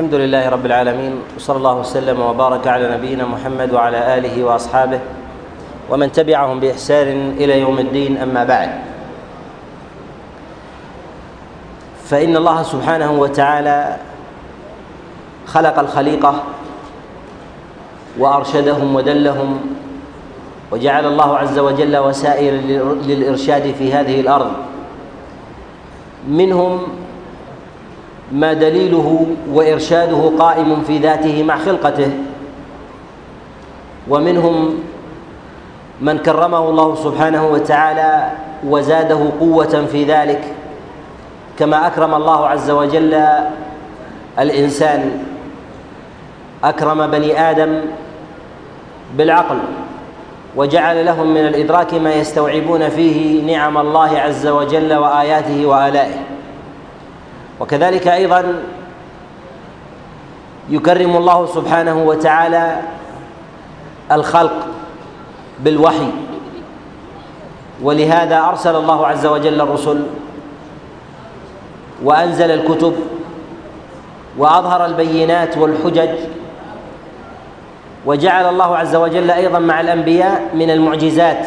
الحمد لله رب العالمين وصلى الله وسلم وبارك على نبينا محمد وعلى آله وأصحابه ومن تبعهم بإحسان إلى يوم الدين أما بعد. فإن الله سبحانه وتعالى خلق الخليقة وأرشدهم ودلهم وجعل الله عز وجل وسائل للإرشاد في هذه الأرض. منهم ما دليله وإرشاده قائم في ذاته مع خلقته. ومنهم من كرمه الله سبحانه وتعالى وزاده قوة في ذلك كما أكرم الله عز وجل الإنسان أكرم بني آدم بالعقل وجعل لهم من الإدراك ما يستوعبون فيه نعم الله عز وجل وآياته وآلائه. وكذلك أيضا يكرم الله سبحانه وتعالى الخلق بالوحي ولهذا أرسل الله عز وجل الرسل وأنزل الكتب وأظهر البينات والحجج وجعل الله عز وجل أيضا مع الأنبياء من المعجزات.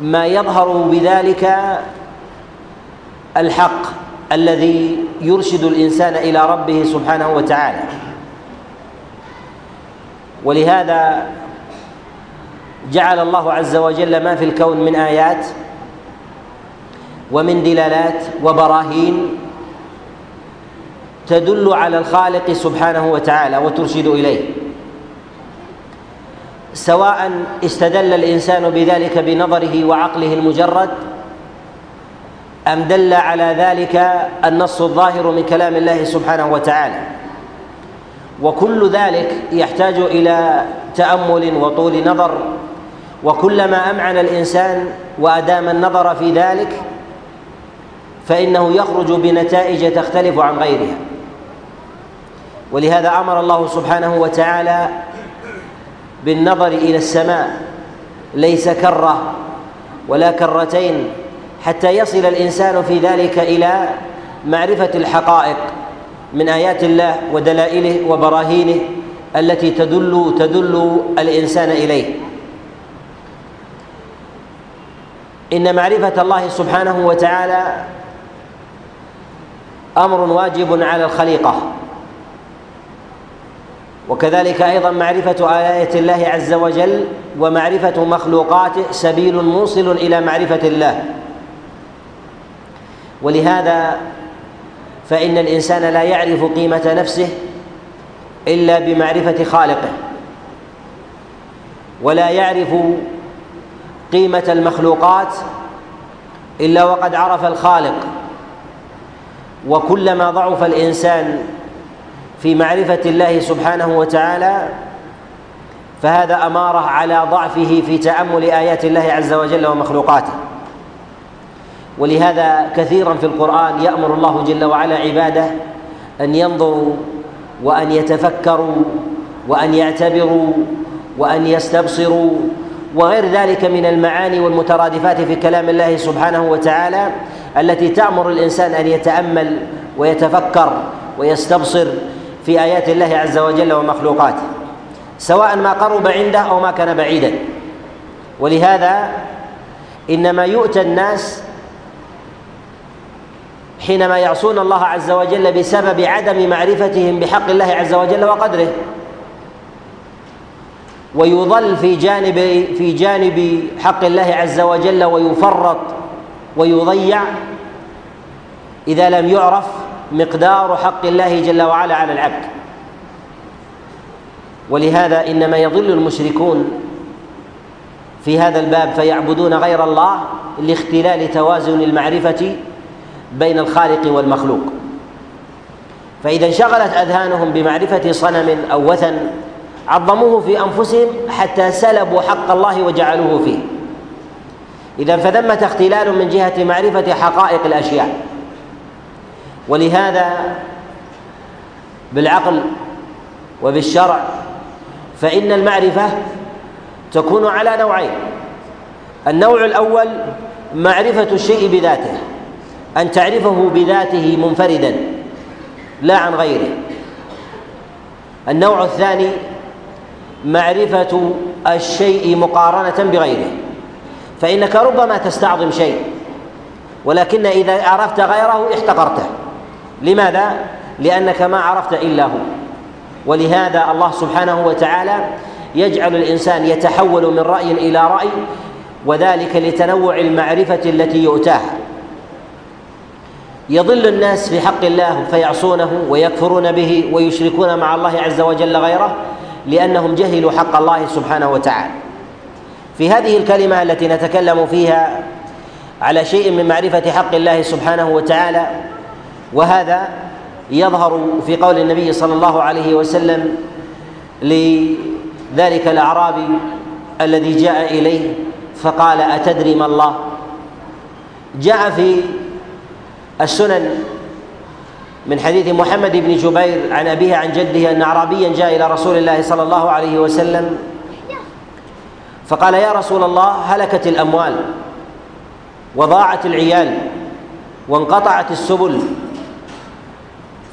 ما يظهر بذلك الحق. الذي يرشد الإنسان إلى ربه سبحانه وتعالى. ولهذا جعل الله عز وجل ما في الكون من آيات ومن دلالات وبراهين تدل على الخالق سبحانه وتعالى وترشد إليه. سواء استدل الإنسان بذلك بنظره وعقله المجرد أم دل على ذلك النص الظاهر من كلام الله سبحانه وتعالى؟ وكل ذلك يحتاج إلى تأمل وطول نظر وكلما أمعن الإنسان وأدام النظر في ذلك فإنه يخرج بنتائج تختلف عن غيرها. ولهذا أمر الله سبحانه وتعالى بالنظر إلى السماء ليس كرة ولا كرتين حتى يصل الإنسان في ذلك إلى معرفة الحقائق من آيات الله ودلائله وبراهينه التي تدل تدل الإنسان إليه. إن معرفة الله سبحانه وتعالى أمر واجب على الخليقة. وكذلك أيضا معرفة آيات الله عز وجل ومعرفة مخلوقاته سبيل موصل إلى معرفة الله. ولهذا فإن الإنسان لا يعرف قيمة نفسه إلا بمعرفة خالقه ولا يعرف قيمة المخلوقات إلا وقد عرف الخالق. وكلما ضعف الإنسان في معرفة الله سبحانه وتعالى فهذا أماره على ضعفه في تأمل آيات الله عز وجل ومخلوقاته. ولهذا كثيرا في القرآن يأمر الله جل وعلا عباده أن ينظروا وأن يتفكروا وأن يعتبروا وأن يستبصروا وغير ذلك من المعاني والمترادفات في كلام الله سبحانه وتعالى التي تأمر الإنسان أن يتأمل ويتفكر ويستبصر في آيات الله عز وجل ومخلوقاته سواء ما قرب عنده أو ما كان بعيدا. ولهذا إنما يؤتى الناس حينما يعصون الله عز وجل بسبب عدم معرفتهم بحق الله عز وجل وقدره. ويظل في جانب في جانب حق الله عز وجل ويفرط ويضيع إذا لم يعرف مقدار حق الله جل وعلا على العبد. ولهذا إنما يضل المشركون في هذا الباب فيعبدون غير الله لاختلال توازن المعرفة بين الخالق والمخلوق. فإذا انشغلت أذهانهم بمعرفة صنم أو وثن عظموه في أنفسهم حتى سلبوا حق الله وجعلوه فيه. إذا فثمه اختلال من جهة معرفة حقائق الأشياء. ولهذا بالعقل وبالشرع فإن المعرفة تكون على نوعين. النوع الأول معرفة الشيء بذاته. أن تعرفه بذاته منفردا لا عن غيره. النوع الثاني معرفة الشيء مقارنة بغيره. فإنك ربما تستعظم شيء ولكن إذا عرفت غيره احتقرته. لماذا؟ لأنك ما عرفت إلا هو. ولهذا الله سبحانه وتعالى يجعل الإنسان يتحول من رأي إلى رأي وذلك لتنوع المعرفة التي يؤتاها. يضل الناس في حق الله فيعصونه ويكفرون به ويشركون مع الله عز وجل غيره لأنهم جهلوا حق الله سبحانه وتعالى. في هذه الكلمة التي نتكلم فيها على شيء من معرفة حق الله سبحانه وتعالى وهذا يظهر في قول النبي صلى الله عليه وسلم لذلك الأعرابي الذي جاء إليه فقال أتدري ما الله؟ جاء في السنن من حديث محمد بن جبير عن أبيه عن جده أن أعرابيا جاء إلى رسول الله صلى الله عليه وسلم فقال يا رسول الله هلكت الأموال وضاعت العيال وانقطعت السبل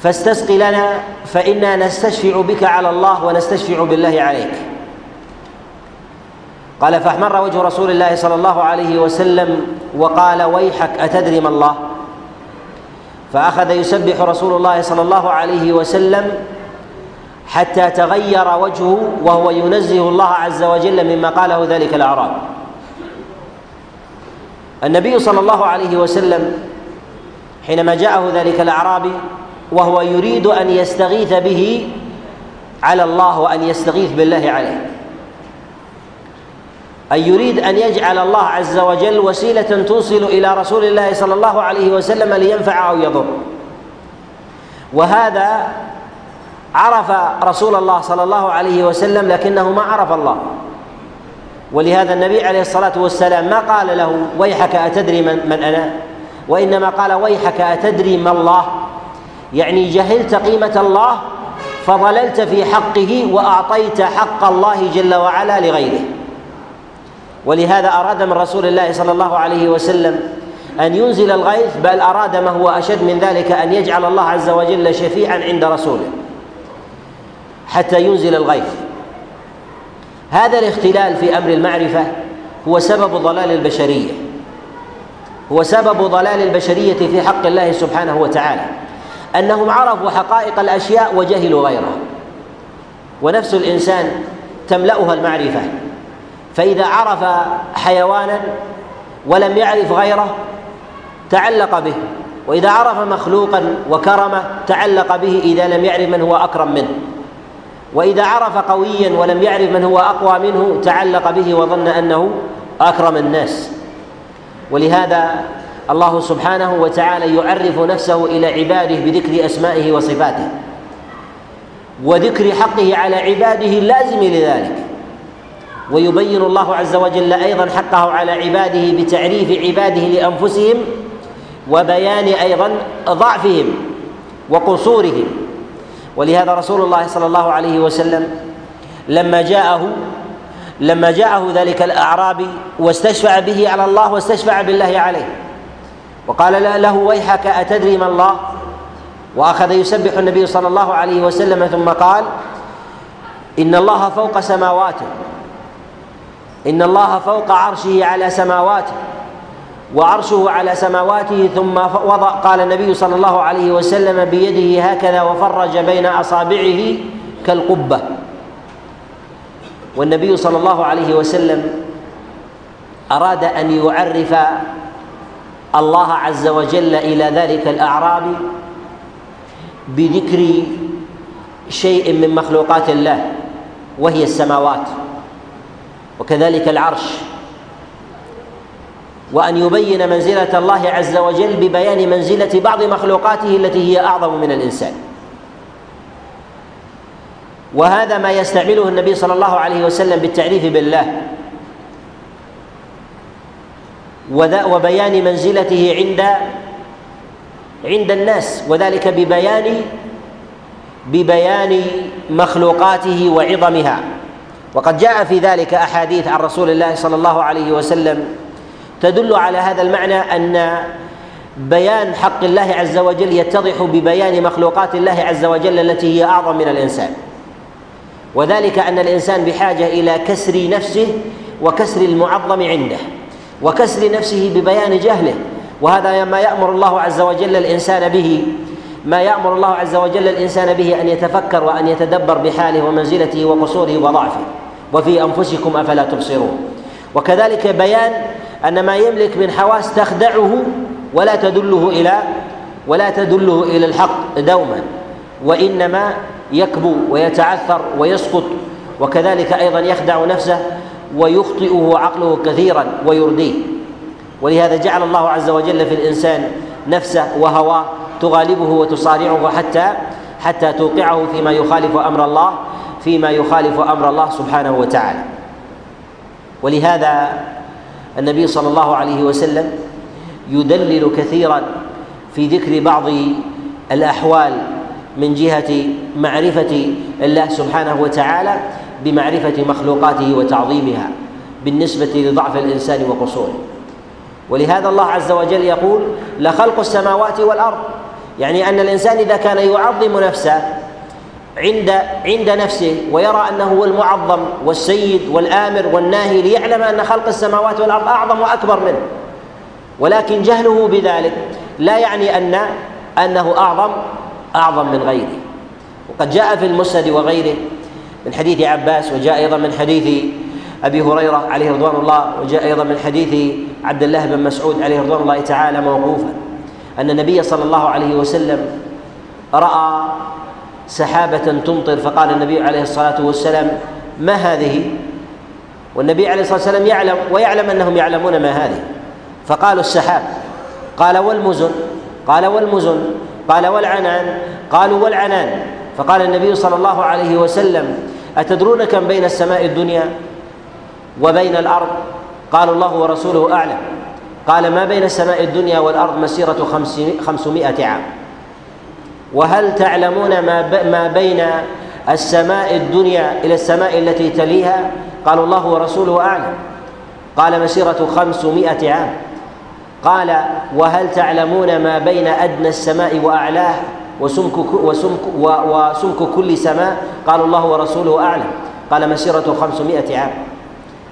فاستسق لنا فإنا نستشفع بك على الله ونستشفع بالله عليك. قال فاحمر وجه رسول الله صلى الله عليه وسلم وقال ويحك أتدري ما الله؟ فأخذ يسبح رسول الله صلى الله عليه وسلم حتى تغير وجهه وهو ينزه الله عز وجل مما قاله ذلك الأعراب. النبي صلى الله عليه وسلم حينما جاءه ذلك الأعرابي وهو يريد أن يستغيث به على الله وأن يستغيث بالله عليه. أي يريد أن يجعل الله عز وجل وسيلة توصل إلى رسول الله صلى الله عليه وسلم لينفع أو يضر. وهذا عرف رسول الله صلى الله عليه وسلم لكنه ما عرف الله. ولهذا النبي عليه الصلاة والسلام ما قال له ويحك أتدري من, من أنا؟ وإنما قال ويحك أتدري ما الله؟ يعني جهلت قيمة الله فضللت في حقه وأعطيت حق الله جل وعلا لغيره. ولهذا أراد من رسول الله صلى الله عليه وسلم أن ينزل الغيث بل أراد ما هو أشد من ذلك أن يجعل الله عز وجل شفيعا عند رسوله حتى ينزل الغيث. هذا الاختلال في أمر المعرفة هو سبب ضلال البشرية هو سبب ضلال البشرية في حق الله سبحانه وتعالى أنهم عرفوا حقائق الأشياء وجهلوا غيرها. ونفس الإنسان تملأها المعرفة. فإذا عرف حيوانا ولم يعرف غيره تعلق به. وإذا عرف مخلوقا وكرمه تعلق به إذا لم يعرف من هو أكرم منه. وإذا عرف قويا ولم يعرف من هو أقوى منه تعلق به وظن أنه أكرم الناس. ولهذا الله سبحانه وتعالى يعرف نفسه إلى عباده بذكر أسمائه وصفاته. وذكر حقه على عباده اللازم لذلك. ويبين الله عز وجل أيضا حقه على عباده بتعريف عباده لأنفسهم وبيان أيضا ضعفهم وقصورهم. ولهذا رسول الله صلى الله عليه وسلم لما جاءه لما جاءه ذلك الأعرابي واستشفع به على الله واستشفع بالله عليه وقال له ويحك أتدري ما الله؟ وأخذ يسبح النبي صلى الله عليه وسلم ثم قال إن الله فوق سماواته. إن الله فوق عرشه على سماواته وعرشه على سماواته ثم وضع قال النبي صلى الله عليه وسلم بيده هكذا وفرج بين أصابعه كالقبة. والنبي صلى الله عليه وسلم أراد أن يعرف الله عز وجل إلى ذلك الاعرابي بذكر شيء من مخلوقات الله وهي السماوات. وكذلك العرش. وأن يبين منزلة الله عز وجل ببيان منزلة بعض مخلوقاته التي هي أعظم من الإنسان. وهذا ما يستعمله النبي صلى الله عليه وسلم بالتعريف بالله. وبيان منزلته عند عند الناس وذلك ببيان ببيان مخلوقاته وعظمها. وقد جاء في ذلك أحاديث عن رسول الله صلى الله عليه وسلم تدل على هذا المعنى أن بيان حق الله عز وجل يتضح ببيان مخلوقات الله عز وجل التي هي أعظم من الإنسان. وذلك أن الإنسان بحاجة إلى كسر نفسه وكسر المعظم عنده وكسر نفسه ببيان جهله وهذا ما يأمر الله عز وجل الإنسان به ما يأمر الله عز وجل الإنسان به أن يتفكر وأن يتدبر بحاله ومنزلته وقصوره وضعفه. وفي أنفسكم أفلا تبصرون. وكذلك بيان أن ما يملك من حواس تخدعه ولا تدله إلى ولا تدله إلى الحق دوما وإنما يكبو ويتعثر ويسقط وكذلك أيضا يخدع نفسه ويخطئه عقله كثيرا ويرديه. ولهذا جعل الله عز وجل في الإنسان نفسه وهواه تغالبه وتصارعه حتى حتى توقعه فيما يخالف أمر الله فيما يخالف أمر الله سبحانه وتعالى. ولهذا النبي صلى الله عليه وسلم يدلل كثيرا في ذكر بعض الأحوال من جهة معرفة الله سبحانه وتعالى بمعرفة مخلوقاته وتعظيمها بالنسبة لضعف الإنسان وقصوره. ولهذا الله عز وجل يقول لخلق السماوات والأرض. يعني أن الإنسان إذا كان يعظم نفسه عند عند نفسه ويرى أنه هو المعظم والسيد والآمر والناهي ليعلم أن خلق السماوات والأرض أعظم وأكبر منه. ولكن جهله بذلك لا يعني أن أنه أعظم أعظم من غيره. وقد جاء في المسند وغيره من حديث عباس وجاء أيضا من حديث أبي هريرة عليه رضوان الله وجاء أيضا من حديث عبد الله بن مسعود عليه رضوان الله تعالى موقوفا أن النبي صلى الله عليه وسلم رأى سحابة تمطر فقال النبي عليه الصلاة والسلام ما هذه؟ والنبي عليه الصلاة والسلام يعلم ويعلم أنهم يعلمون ما هذه. فقالوا السحاب قال والمزن؟ قال والمزن؟ قال والعنان؟ قالوا والعنان؟ فقال النبي صلى الله عليه وسلم أتدرون كم بين السماء الدنيا وبين الأرض؟ قالوا الله ورسوله أعلم. قال ما بين السماء الدنيا والأرض مسيرة خمسمائة عام. وهل تعلمون ما ما بين السماء الدنيا إلى السماء التي تليها؟ قالوا الله ورسوله أعلم. قال مسيرة خمسمائة عام. قال وهل تعلمون ما بين أدنى السماء وأعلاه وسمك وسمك وسمك كل سماء؟ قال الله ورسوله أعلم. قال مسيرة خمسمائة عام.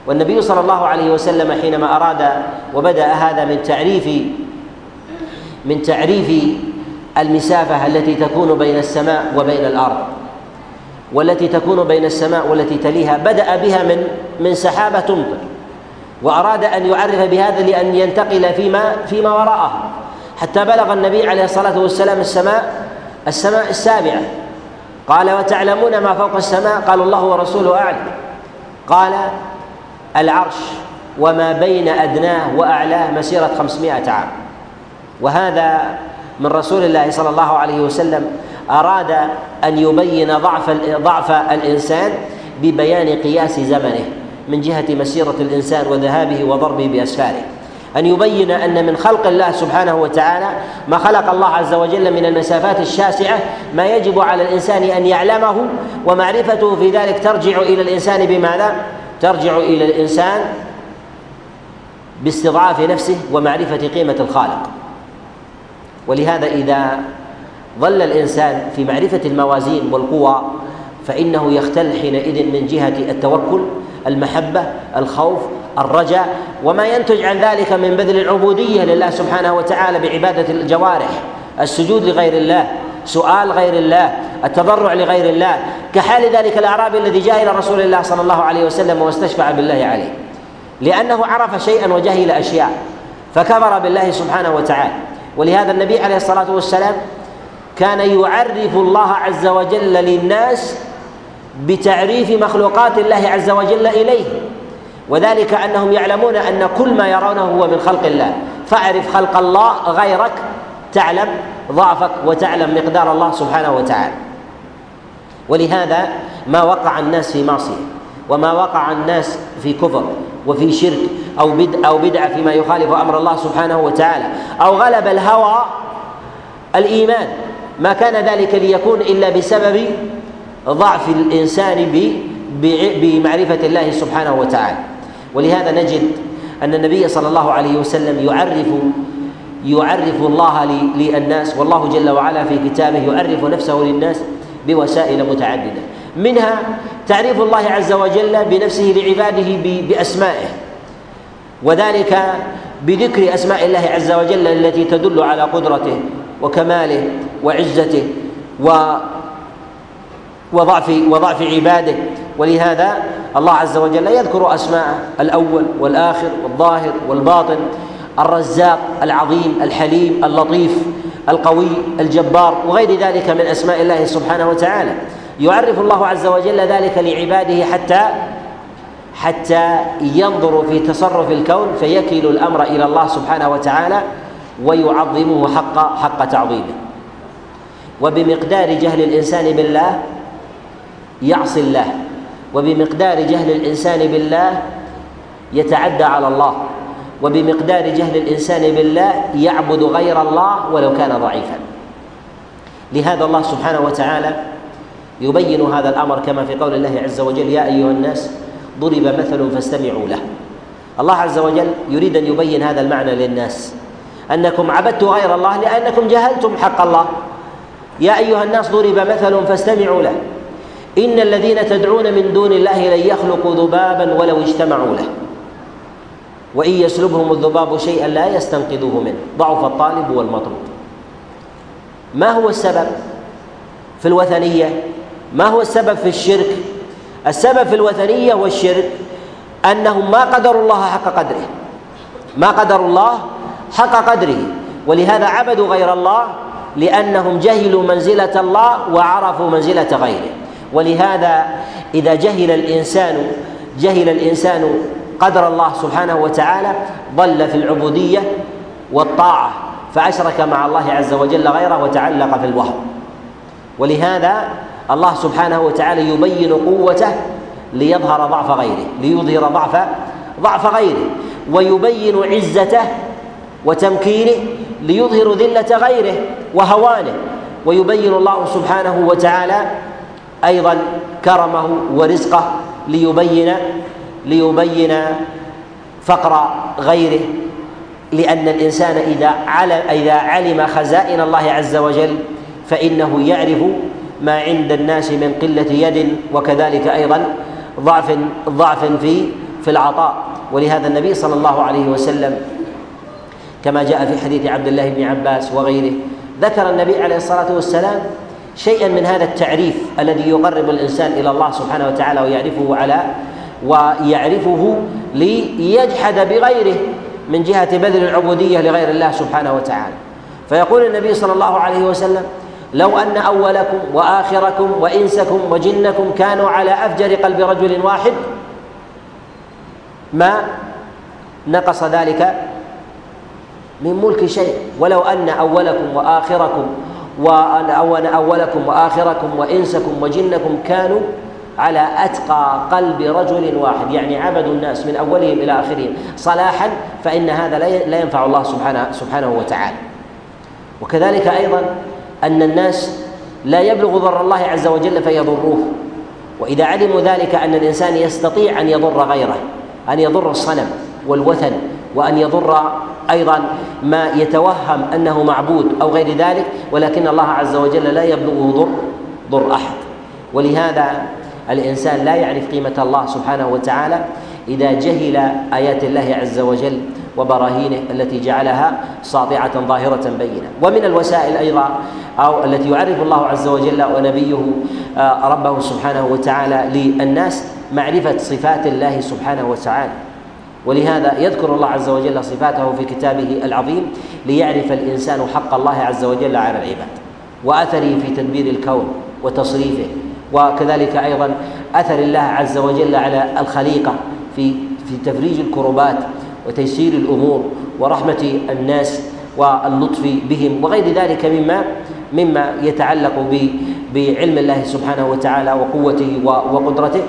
والنبي صلى الله عليه وسلم حينما أراد وبدأ هذا من تعريف من تعريف المسافة التي تكون بين السماء وبين الأرض والتي تكون بين السماء والتي تليها بدأ بها من من سحابة تمطر وأراد أن يعرف بهذا لأن ينتقل فيما فيما وراءه حتى بلغ النبي عليه الصلاة والسلام السماء السماء السابعة. قال وتعلمون ما فوق السماء؟ قالوا الله ورسوله أعلم. قال العرش وما بين أدناه وأعلاه مسيرة خمسمائة عام. وهذا من رسول الله صلى الله عليه وسلم أراد أن يبين ضعف ضعف الإنسان ببيان قياس زمنه من جهة مسيرة الإنسان وذهابه وضربه بأسفاره أن يبين أن من خلق الله سبحانه وتعالى ما خلق الله عز وجل من المسافات الشاسعة ما يجب على الإنسان أن يعلمه ومعرفته في ذلك ترجع إلى الإنسان بماذا؟ ترجع إلى الإنسان باستضعاف نفسه ومعرفة قيمة الخالق ولهذا إذا ظل الإنسان في معرفة الموازين والقوى فإنه يختل حينئذ من جهة التوكل المحبة الخوف الرجاء وما ينتج عن ذلك من بذل العبودية لله سبحانه وتعالى بعبادة الجوارح السجود لغير الله سؤال غير الله التضرع لغير الله كحال ذلك الأعرابي الذي جاء إلى رسول الله صلى الله عليه وسلم واستشفع بالله عليه. لأنه عرف شيئا وجهل أشياء فكفر بالله سبحانه وتعالى. ولهذا النبي عليه الصلاة والسلام كان يعرف الله عز وجل للناس بتعريف مخلوقات الله عز وجل إليه. وذلك أنهم يعلمون أن كل ما يرونه هو من خلق الله. فاعرف خلق الله غيرك تعلم ضعفك وتعلم مقدار الله سبحانه وتعالى. ولهذا ما وقع الناس في معصية وما وقع الناس في كفر وفي شرك أو بدع أو بدعة فيما يخالف أمر الله سبحانه وتعالى أو غلب الهوى الإيمان. ما كان ذلك ليكون إلا بسبب ضعف الإنسان بمعرفة الله سبحانه وتعالى. ولهذا نجد أن النبي صلى الله عليه وسلم يعرف يعرف الله للناس والله جل وعلا في كتابه يعرف نفسه للناس بوسائل متعددة. منها تعريف الله عز وجل بنفسه لعباده بأسمائه. وذلك بذكر أسماء الله عز وجل التي تدل على قدرته وكماله وعزته و وضعف وضعف عباده. ولهذا الله عز وجل يذكر اسماءه الأول والآخر والظاهر والباطن الرزاق العظيم الحليم اللطيف القوي الجبار وغير ذلك من أسماء الله سبحانه وتعالى. يعرف الله عز وجل ذلك لعباده حتى حتى ينظروا في تصرف الكون فيكل الأمر إلى الله سبحانه وتعالى ويعظمه حق حق تعظيمه. وبمقدار جهل الإنسان بالله يعصي الله. وبمقدار جهل الإنسان بالله يتعدى على الله. وبمقدار جهل الإنسان بالله يعبد غير الله ولو كان ضعيفا. لهذا الله سبحانه وتعالى يبين هذا الأمر كما في قول الله عز وجل يا أيها الناس ضرب مثل فاستمعوا له. الله عز وجل يريد أن يبين هذا المعنى للناس. أنكم عبدتم غير الله لأنكم جهلتم حق الله. يا أيها الناس ضرب مثل فاستمعوا له. إن الذين تدعون من دون الله لن يخلقوا ذبابا ولو اجتمعوا له. وإن يسلبهم الذباب شيئا لا يستنقذوه منه. ضعف الطالب والمطلوب. ما هو السبب في الوثنية؟ ما هو السبب في الشرك؟ السبب في الوثنية والشرك أنهم ما قدروا الله حق قدره. ما قدروا الله حق قدره. ولهذا عبدوا غير الله لأنهم جهلوا منزلة الله وعرفوا منزلة غيره. ولهذا إذا جهل الإنسان جهل الإنسان قدر الله سبحانه وتعالى ضل في العبودية والطاعة فأشرك مع الله عز وجل غيره وتعلق في الوهم. ولهذا الله سبحانه وتعالى يبين قوته ليظهر ضعف غيره ليظهر ضعف ضعف غيره ويبين عزته وتمكينه ليظهر ذلة غيره وهوانه ويبين الله سبحانه وتعالى أيضا كرمه ورزقه ليبين ليبين فقر غيره لأن الإنسان إذا علم إذا علم خزائن الله عز وجل فإنه يعرف ما عند الناس من قلة يد وكذلك أيضا ضعف ضعف في في العطاء. ولهذا النبي صلى الله عليه وسلم كما جاء في حديث عبد الله بن عباس وغيره ذكر النبي عليه الصلاة والسلام شيئا من هذا التعريف الذي يقرب الإنسان إلى الله سبحانه وتعالى ويعرفه على ويعرفه ليجحد بغيره من جهة بذل العبودية لغير الله سبحانه وتعالى. فيقول النبي صلى الله عليه وسلم لو أن أولكم وآخركم وإنسكم وجنكم كانوا على أفجر قلب رجل واحد ما نقص ذلك من ملك شيء. ولو أن أولكم وآخركم وأن أولكم وآخركم وإنسكم وجنكم كانوا على أتقى قلب رجل واحد يعني عبدوا الناس من أولهم إلى آخرهم صلاحا فإن هذا لا ينفع الله سبحانه سبحانه وتعالى. وكذلك أيضا أن الناس لا يبلغ ضر الله عز وجل فيضروه. وإذا علموا ذلك أن الإنسان يستطيع أن يضر غيره أن يضر الصنم والوثن وأن يضر أيضا ما يتوهم أنه معبود أو غير ذلك ولكن الله عز وجل لا يبلغه ضر ضر أحد. ولهذا الإنسان لا يعرف قيمة الله سبحانه وتعالى إذا جهل آيات الله عز وجل وبراهينه التي جعلها ساطعة ظاهرة بينة. ومن الوسائل أيضا أو التي يعرف الله عز وجل ونبيه آه، ربه سبحانه وتعالى للناس معرفة صفات الله سبحانه وتعالى. ولهذا يذكر الله عز وجل صفاته في كتابه العظيم ليعرف الإنسان حق الله عز وجل على العباد وأثره في تدبير الكون وتصريفه وكذلك أيضا أثر الله عز وجل على الخليقة في في تفريج الكربات وتيسير الأمور ورحمة الناس واللطف بهم وغير ذلك مما مما يتعلق بعلم الله سبحانه وتعالى وقوته وقدرته.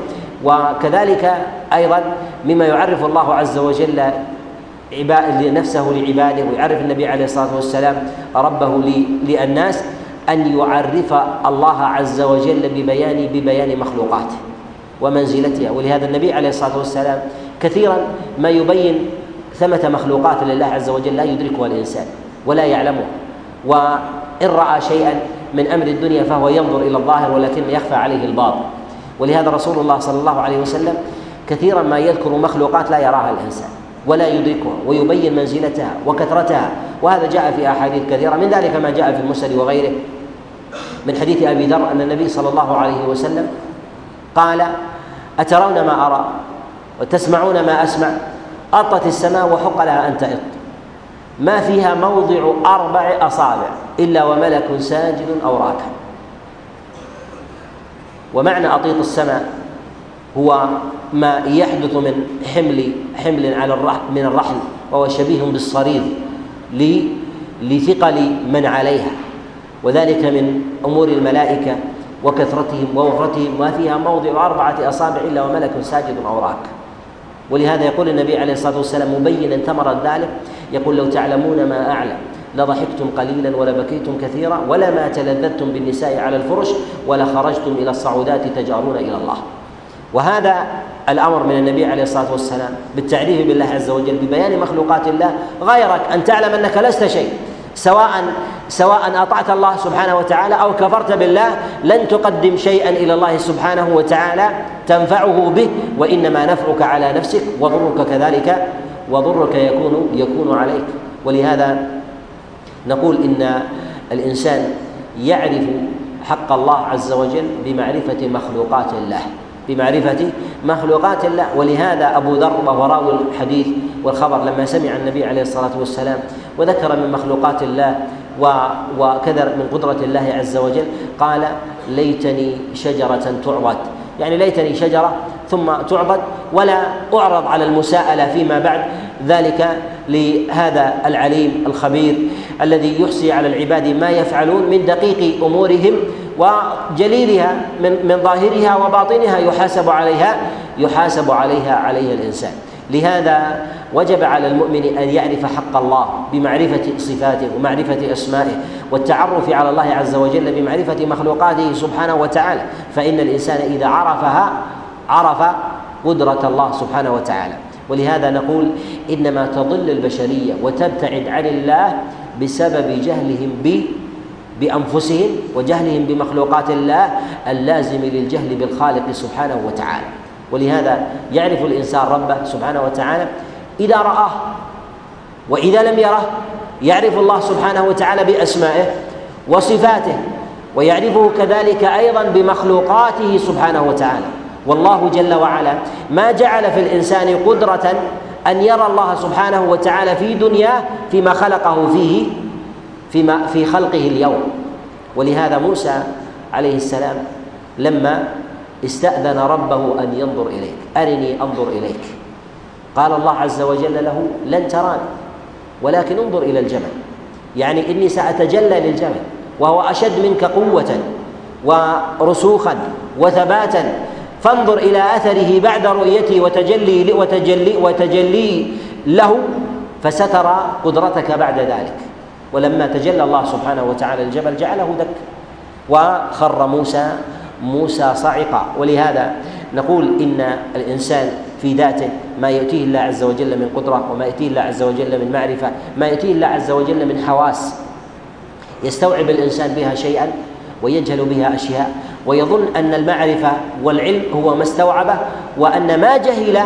وكذلك أيضا مما يعرف الله عز وجل نفسه لعباده ويعرف النبي عليه الصلاة والسلام ربه للناس أن يعرف الله عز وجل ببيان ببيان مخلوقاته ومنزلتها ولهذا النبي عليه الصلاة والسلام كثيرا ما يبين ثمة مخلوقات لله عز وجل لا يدركها الإنسان ولا يعلمه. وإن رأى شيئا من أمر الدنيا فهو ينظر إلى الظاهر ولكن يخفى عليه الباطن. ولهذا رسول الله صلى الله عليه وسلم كثيرا ما يذكر مخلوقات لا يراها الإنسان ولا يدركها ويبين منزلتها وكثرتها. وهذا جاء في أحاديث كثيرة. من ذلك ما جاء في المسند وغيره من حديث أبي ذر أن النبي صلى الله عليه وسلم قال أترون ما أرى وتسمعون ما أسمع؟ أطت السماء وحق لها أن تئط ما فيها موضع أربع أصابع إلا وملك ساجد أو راكع ومعنى أطيط السماء هو ما يحدث من حمل حمل على الرحل من الرحل وهو شبيه بالصرير لثقل من عليها. وذلك من أمور الملائكة وكثرتهم ووفرتهم. ما فيها موضع أربعة أصابع إلا وملك ساجد أو راك ولهذا يقول النبي عليه الصلاة والسلام مبينا ثمرة ذلك يقول لو تعلمون ما أعلم لضحكتم قليلا ولبكيتم كثيرا ولما تلذذتم بالنساء على الفرش ولخرجتم إلى الصعودات تجارون إلى الله. وهذا الأمر من النبي عليه الصلاة والسلام بالتعريف بالله عز وجل ببيان مخلوقات الله غيرك أن تعلم أنك لست شيء. سواء سواء أطعت الله سبحانه وتعالى أو كفرت بالله لن تقدم شيئا إلى الله سبحانه وتعالى تنفعه به وإنما نفعك على نفسك وضرك كذلك وضرك يكون يكون عليك. ولهذا نقول إن الإنسان يعرف حق الله عز وجل بمعرفة مخلوقات الله. بمعرفة مخلوقات الله ولهذا أبو ذر وهو راوي الحديث والخبر لما سمع النبي عليه الصلاة والسلام وذكر من مخلوقات الله وكذا من قدرة الله عز وجل قال ليتني شجرة تعبد. يعني ليتني شجرة ثم تعبد ولا أعرض على المساءلة فيما بعد. ذلك لهذا العليم الخبير الذي يحصي على العباد ما يفعلون من دقيق أمورهم وجليلها من من ظاهرها وباطنها يحاسب عليها يحاسب عليها عليها الإنسان. لهذا وجب على المؤمن أن يعرف حق الله بمعرفة صفاته ومعرفة أسمائه والتعرف على الله عز وجل بمعرفة مخلوقاته سبحانه وتعالى. فإن الإنسان إذا عرفها عرف قدرة الله سبحانه وتعالى. ولهذا نقول إنما تضل البشرية وتبتعد عن الله بسبب جهلهم ب بأنفسهم وجهلهم بمخلوقات الله اللازم للجهل بالخالق سبحانه وتعالى. ولهذا يعرف الإنسان ربه سبحانه وتعالى إذا رآه وإذا لم يره يعرف الله سبحانه وتعالى بأسمائه وصفاته ويعرفه كذلك أيضا بمخلوقاته سبحانه وتعالى. والله جل وعلا ما جعل في الإنسان قدرة أن يرى الله سبحانه وتعالى في دنياه فيما خلقه فيه فيما في خلقه اليوم. ولهذا موسى عليه السلام لما استأذن ربه أن ينظر إليك أرني أنظر إليك. قال الله عز وجل له لن تراني ولكن انظر إلى الجبل. يعني إني سأتجلى للجبل وهو أشد منك قوة ورسوخا وثباتا فانظر إلى أثره بعد رؤيته وتجلي وتجلي وتجلي له فسترى قدرتك بعد ذلك. ولما تجلى الله سبحانه وتعالى الجبل جعله دك. وخر موسى موسى صعقا ولهذا نقول إن الإنسان في ذاته ما يؤتيه الله عز وجل من قدرة وما يؤتيه الله عز وجل من معرفة ما يؤتيه الله عز وجل من حواس. يستوعب الإنسان بها شيئا ويجهل بها أشياء ويظن أن المعرفة والعلم هو ما استوعبه وأن ما جهل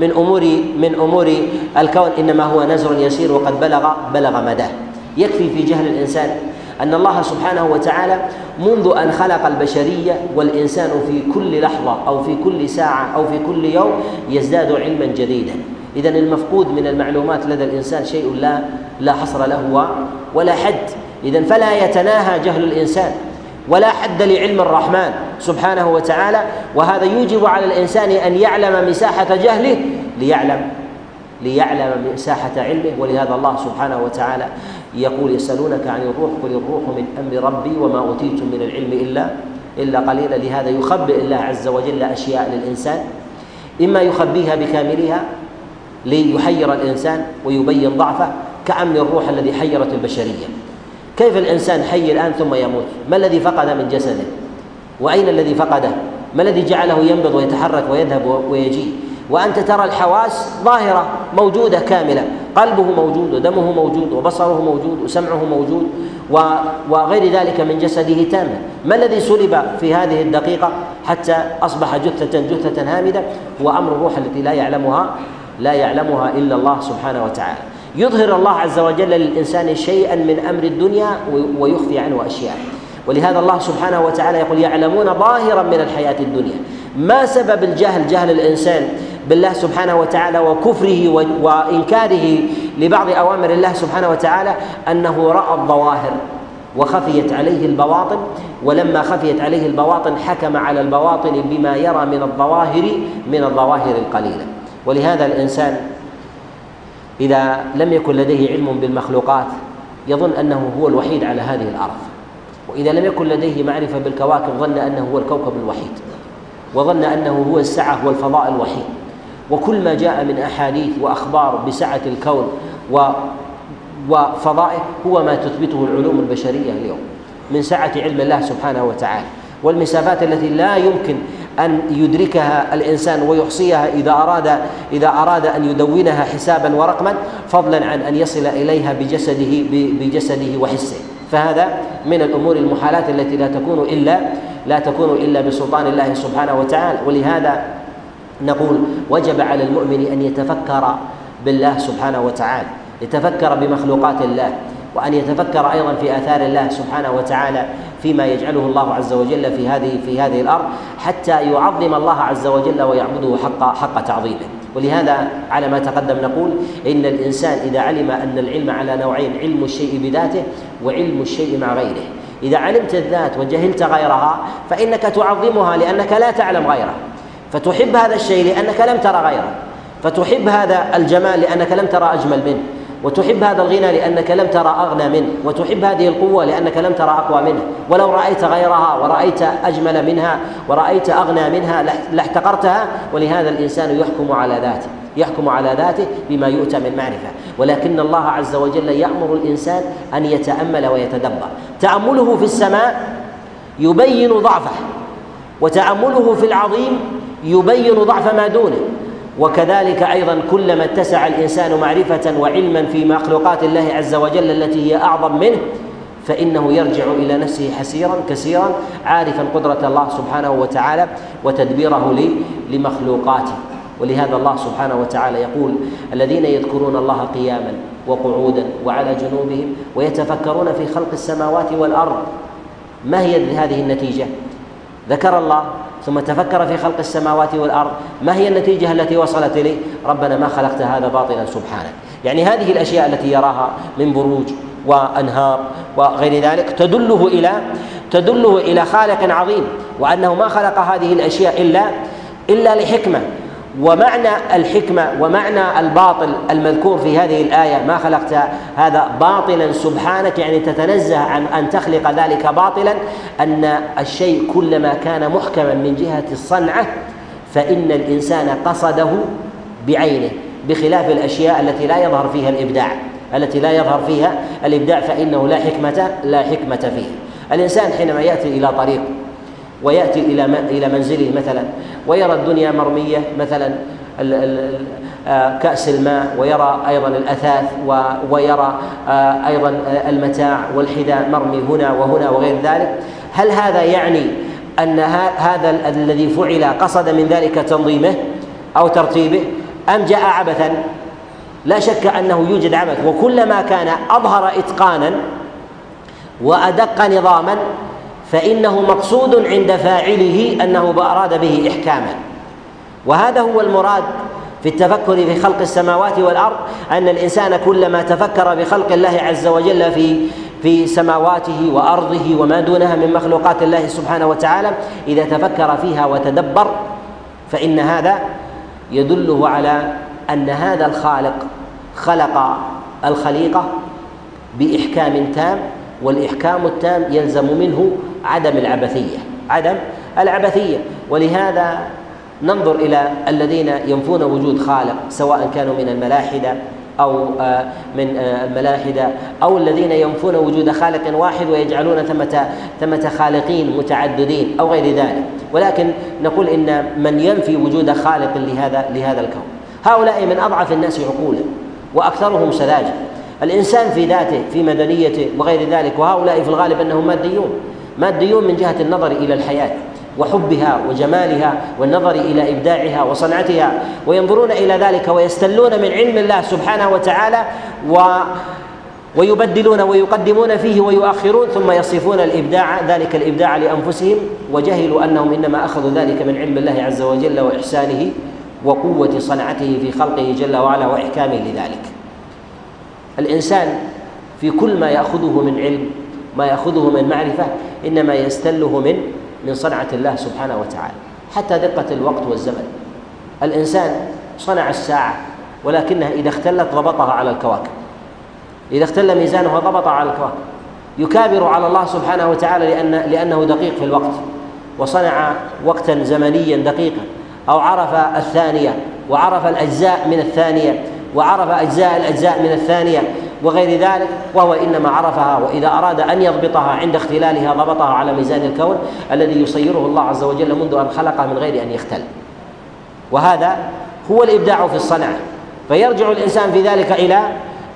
من أمور من أمور الكون إنما هو نزر يسير وقد بلغ بلغ مداه. يكفي في جهل الإنسان أن الله سبحانه وتعالى منذ أن خلق البشرية والإنسان في كل لحظة أو في كل ساعة أو في كل يوم يزداد علما جديدا. اذا المفقود من المعلومات لدى الإنسان شيء لا لا حصر له ولا حد. اذا فلا يتناهى جهل الإنسان. ولا حد لعلم الرحمن سبحانه وتعالى وهذا يوجب على الإنسان أن يعلم مساحة جهله ليعلم ليعلم مساحة علمه ولهذا الله سبحانه وتعالى يقول يسألونك عن الروح قل الروح من أمر ربي وما أوتيتم من العلم إلا إلا قليلا. لهذا يخبئ الله عز وجل أشياء للإنسان إما يخبيها بكاملها ليحير الإنسان ويبين ضعفه كأمن الروح الذي حيرت البشرية. كيف الإنسان حي الآن ثم يموت؟ ما الذي فقد من جسده؟ وأين الذي فقده؟ ما الذي جعله ينبض ويتحرك ويذهب ويجيء؟ وأنت ترى الحواس ظاهرة موجودة كاملة. قلبه موجود ودمه موجود وبصره موجود وسمعه موجود وغير ذلك من جسده تاما. ما الذي سلب في هذه الدقيقة حتى أصبح جثة جثة هامدة؟ هو أمر الروح التي لا يعلمها لا يعلمها إلا الله سبحانه وتعالى. يظهر الله عز وجل للإنسان شيئا من أمر الدنيا ويخفي عنه أشياء. ولهذا الله سبحانه وتعالى يقول يعلمون ظاهرا من الحياة الدنيا. ما سبب الجهل جهل الإنسان بالله سبحانه وتعالى وكفره وإنكاره لبعض أوامر الله سبحانه وتعالى؟ أنه رأى الظواهر وخفيت عليه البواطن ولما خفيت عليه البواطن حكم على البواطن بما يرى من الظواهر من الظواهر القليلة. ولهذا الإنسان إذا لم يكن لديه علم بالمخلوقات يظن أنه هو الوحيد على هذه الأرض. وإذا لم يكن لديه معرفة بالكواكب ظن أنه هو الكوكب الوحيد. وظن أنه هو السعة والفضاء الوحيد. وكل ما جاء من أحاديث وأخبار بسعة الكون و وفضائه هو ما تثبته العلوم البشرية اليوم من سعة علم الله سبحانه وتعالى. والمسافات التي لا يمكن أن يدركها الإنسان ويحصيها إذا أراد إذا أراد أن يدونها حسابا ورقما فضلا عن أن يصل إليها بجسده بجسده وحسه. فهذا من الأمور المحالات التي لا تكون إلا لا تكون إلا بسلطان الله سبحانه وتعالى. ولهذا نقول وجب على المؤمن أن يتفكر بالله سبحانه وتعالى يتفكر بمخلوقات الله وأن يتفكر أيضا في آثار الله سبحانه وتعالى فيما يجعله الله عز وجل في هذه في هذه الأرض حتى يعظم الله عز وجل ويعبده حق حق تعظيمه. ولهذا على ما تقدم نقول إن الإنسان إذا علم أن العلم على نوعين علم الشيء بذاته وعلم الشيء مع غيره. إذا علمت الذات وجهلت غيرها فإنك تعظمها لأنك لا تعلم غيره. فتحب هذا الشيء لأنك لم ترى غيره. فتحب هذا الجمال لأنك لم ترى أجمل منه. وتحب هذا الغنى لأنك لم ترى أغنى منه وتحب هذه القوة لأنك لم ترى أقوى منه ولو رأيت غيرها ورأيت أجمل منها ورأيت أغنى منها لاحتقرتها ولهذا الإنسان يحكم على ذاته يحكم على ذاته بما يؤتى من معرفة. ولكن الله عز وجل يأمر الإنسان أن يتأمل ويتدبر. تأمله في السماء يبين ضعفه وتأمله في العظيم يبين ضعف ما دونه. وكذلك أيضا كلما اتسع الإنسان معرفة وعلما في مخلوقات الله عز وجل التي هي أعظم منه فإنه يرجع إلى نفسه حسيرا كثيرا عارفا قدرة الله سبحانه وتعالى وتدبيره لمخلوقاته. ولهذا الله سبحانه وتعالى يقول الذين يذكرون الله قياما وقعودا وعلى جنوبهم ويتفكرون في خلق السماوات والأرض ما هي هذه النتيجة؟ ذكر الله ثم تفكر في خلق السماوات والأرض ما هي النتيجة التي وصلت اليه ربنا ما خلقت هذا باطلا سبحانك. يعني هذه الأشياء التي يراها من بروج وأنهار وغير ذلك تدله إلى تدله إلى خالق عظيم وأنه ما خلق هذه الأشياء إلا إلا لحكمة. ومعنى الحكمة ومعنى الباطل المذكور في هذه الآية ما خلقت هذا باطلا سبحانك يعني تتنزه عن أن تخلق ذلك باطلا أن الشيء كلما كان محكما من جهة الصنعة فإن الإنسان قصده بعينه بخلاف الأشياء التي لا يظهر فيها الإبداع. التي لا يظهر فيها الإبداع فإنه لا حكمة لا حكمة فيه. الإنسان حينما يأتي إلى طريق ويأتي إلى إلى منزله مثلا ويرى الدنيا مرمية مثلا آه، كأس الماء ويرى أيضا الأثاث ويرى آه، أيضا المتاع والحذاء مرمي هنا وهنا وغير ذلك. هل هذا يعني أن هذا الذي فعل قصد من ذلك تنظيمه أو ترتيبه؟ أم جاء عبثا؟ لا شك أنه يوجد عبث. وكلما كان أظهر إتقانا وأدق نظاما فإنه مقصود عند فاعله أنه أراد به إحكاما. وهذا هو المراد في التفكر في خلق السماوات والأرض أن الإنسان كلما تفكر بخلق الله عز وجل في في سماواته وأرضه وما دونها من مخلوقات الله سبحانه وتعالى إذا تفكر فيها وتدبر فإن هذا يدله على أن هذا الخالق خلق الخليقة بإحكام تام والإحكام التام يلزم منه عدم العبثية عدم العبثية. ولهذا ننظر إلى الذين ينفون وجود خالق سواء كانوا من الملاحدة أو آه، من آه، الملاحدة أو الذين ينفون وجود خالق واحد ويجعلون ثمة ثمة خالقين متعددين أو غير ذلك. ولكن نقول إن من ينفي وجود خالق لهذا لهذا الكون. هؤلاء من أضعف الناس عقولا وأكثرهم سذاجة. الإنسان في ذاته في مدنيته وغير ذلك وهؤلاء في الغالب أنهم ماديون. ماديون من جهة النظر إلى الحياة وحبها وجمالها والنظر إلى إبداعها وصنعتها وينظرون إلى ذلك ويستلون من علم الله سبحانه وتعالى و ويبدلون ويقدمون فيه ويؤخرون ثم يصفون الإبداع ذلك الإبداع لأنفسهم وجهلوا أنهم إنما أخذوا ذلك من علم الله عز وجل وإحسانه وقوة صنعته في خلقه جل وعلا وإحكامه لذلك. الإنسان في كل ما يأخذه من علم ما يأخذه من معرفة إنما يستله من من صنعة الله سبحانه وتعالى حتى دقة الوقت والزمن. الإنسان صنع الساعة ولكنها إذا اختلت ضبطها على الكواكب. إذا اختل ميزانها ضبط على الكواكب. يكابر على الله سبحانه وتعالى لأن لأنه دقيق في الوقت وصنع وقتا زمنيا دقيقا أو عرف الثانية وعرف الأجزاء من الثانية وعرف أجزاء الأجزاء من الثانية وغير ذلك وهو إنما عرفها وإذا أراد أن يضبطها عند اختلالها ضبطها على ميزان الكون الذي يصيره الله عز وجل منذ أن خلقه من غير أن يختل. وهذا هو الإبداع في الصنعة فيرجع الإنسان في ذلك إلى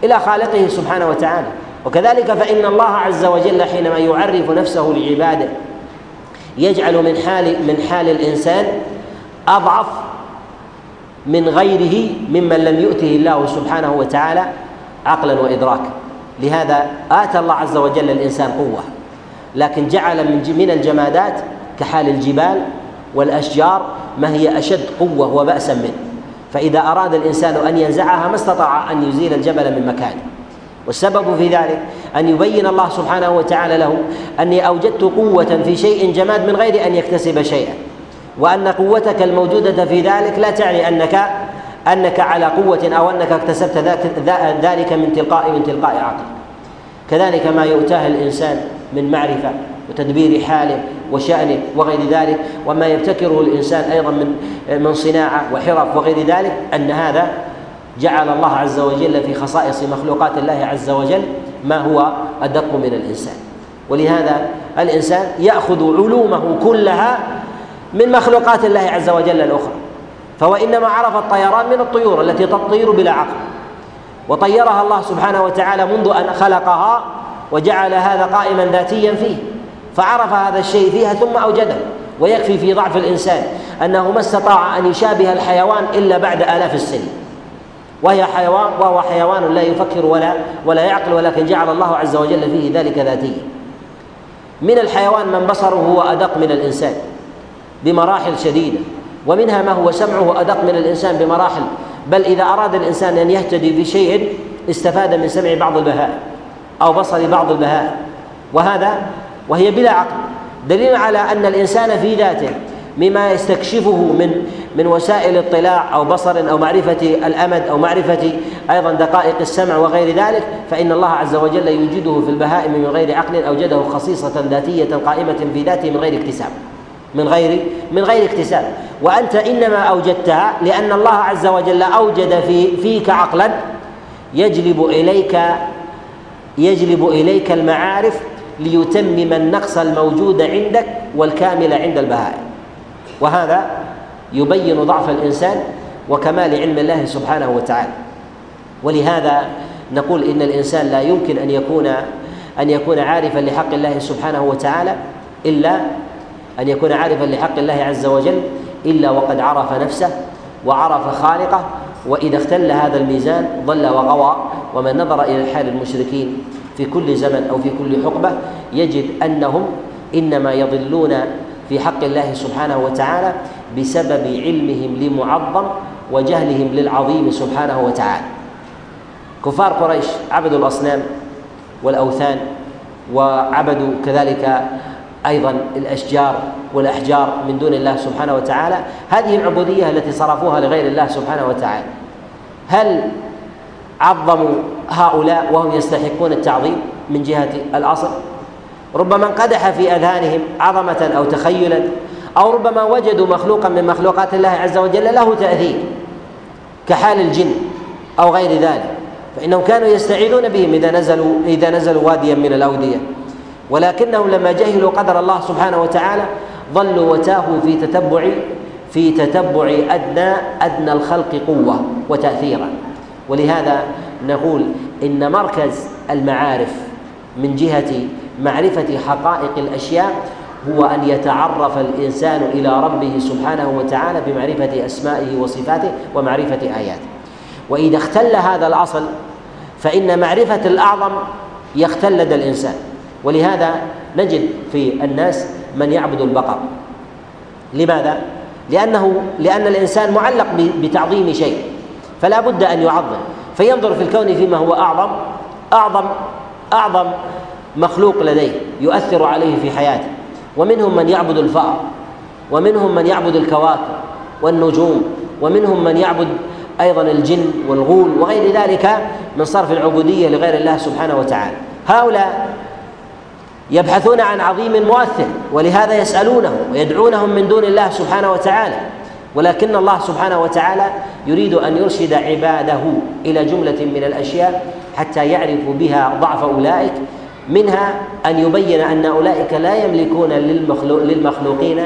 إلى خالقه سبحانه وتعالى. وكذلك فإن الله عز وجل حينما يعرف نفسه لعباده يجعل من حال من حال الإنسان أضعف من غيره ممن لم يؤته الله سبحانه وتعالى عقلا وإدراكا. لهذا آتى الله عز وجل الإنسان قوة. لكن جعل من من الجمادات كحال الجبال والأشجار ما هي أشد قوة وبأسا منه. فإذا أراد الإنسان أن ينزعها ما استطاع أن يزيل الجبل من مكانه. والسبب في ذلك أن يبين الله سبحانه وتعالى له أني أوجدت قوة في شيء جماد من غير أن يكتسب شيئا. وأن قوتك الموجودة في ذلك لا تعني أنك أنك على قوة أو أنك اكتسبت ذلك من تلقاء من تلقاء عقل كذلك ما يؤتاه الإنسان من معرفة وتدبير حاله وشأنه وغير ذلك وما يبتكره الإنسان أيضا من من صناعة وحرف وغير ذلك أن هذا جعل الله عز وجل في خصائص مخلوقات الله عز وجل ما هو أدق من الإنسان. ولهذا الإنسان يأخذ علومه كلها من مخلوقات الله عز وجل الأخرى. فهو إنما عرف الطيران من الطيور التي تطير بلا عقل. وطيرها الله سبحانه وتعالى منذ أن خلقها وجعل هذا قائما ذاتيا فيه. فعرف هذا الشيء فيها ثم أوجده. ويكفي في ضعف الإنسان أنه ما استطاع أن يشابه الحيوان إلا بعد آلاف السنين. وهي حيوان وهو حيوان لا يفكر ولا ولا يعقل ولكن جعل الله عز وجل فيه ذلك ذاتيا. من الحيوان من بصره هو أدق من الإنسان بمراحل شديدة. ومنها ما هو سمعه أدق من الإنسان بمراحل بل إذا أراد الإنسان أن يهتدي بشيء استفاد من سمع بعض البهائم أو بصر بعض البهائم وهذا وهي بلا عقل. دليل على أن الإنسان في ذاته مما يستكشفه من من وسائل اطلاع أو بصر أو معرفة الأمد أو معرفة أيضا دقائق السمع وغير ذلك فإن الله عز وجل يوجده في البهائم من غير عقل أوجده خصيصة ذاتية قائمة في ذاته من غير اكتساب. من غير من غير اكتساب. وأنت إنما أوجدتها لأن الله عز وجل أوجد في فيك عقلا يجلب إليك يجلب إليك المعارف ليتمم النقص الموجود عندك والكامل عند البهائم. وهذا يبين ضعف الإنسان وكمال علم الله سبحانه وتعالى. ولهذا نقول إن الإنسان لا يمكن أن يكون أن يكون عارفا لحق الله سبحانه وتعالى إلا أن يكون عارفا لحق الله عز وجل إلا وقد عرف نفسه وعرف خالقه وإذا اختل هذا الميزان ضل وغوى ومن نظر إلى حال المشركين في كل زمن أو في كل حقبة يجد أنهم إنما يضلون في حق الله سبحانه وتعالى بسبب علمهم لمعظم وجهلهم للعظيم سبحانه وتعالى. كفار قريش عبدوا الأصنام والأوثان وعبدوا كذلك أيضا الأشجار والأحجار من دون الله سبحانه وتعالى. هذه العبودية التي صرفوها لغير الله سبحانه وتعالى. هل عظموا هؤلاء وهم يستحقون التعظيم من جهة الأصل؟ ربما انقدح في أذهانهم عظمة أو تخيلا أو ربما وجدوا مخلوقا من مخلوقات الله عز وجل له تأثير كحال الجن أو غير ذلك. فإنهم كانوا يستعيذون بهم إذا نزلوا إذا نزلوا واديا من الأودية. ولكنهم لما جهلوا قدر الله سبحانه وتعالى ظلوا وتاهوا في تتبع في تتبع أدنى أدنى الخلق قوة وتأثيرا. ولهذا نقول إن مركز المعارف من جهة معرفة حقائق الأشياء هو أن يتعرف الإنسان إلى ربه سبحانه وتعالى بمعرفة أسمائه وصفاته ومعرفة آياته. وإذا اختل هذا الأصل فإن معرفة الأعظم يختل لدى الإنسان. ولهذا نجد في الناس من يعبد البقر. لماذا؟ لأنه لأن الإنسان معلق بتعظيم شيء فلا بد أن يعظم فينظر في الكون فيما هو أعظم أعظم أعظم مخلوق لديه يؤثر عليه في حياته. ومنهم من يعبد الفأر ومنهم من يعبد الكواكب والنجوم ومنهم من يعبد أيضا الجن والغول وغير ذلك من صرف العبودية لغير الله سبحانه وتعالى. هؤلاء يبحثون عن عظيم مؤثر ولهذا يسألونه ويدعونهم من دون الله سبحانه وتعالى. ولكن الله سبحانه وتعالى يريد أن يرشد عباده إلى جملة من الأشياء حتى يعرفوا بها ضعف أولئك منها أن يبين أن أولئك لا يملكون للمخلوق للمخلوقين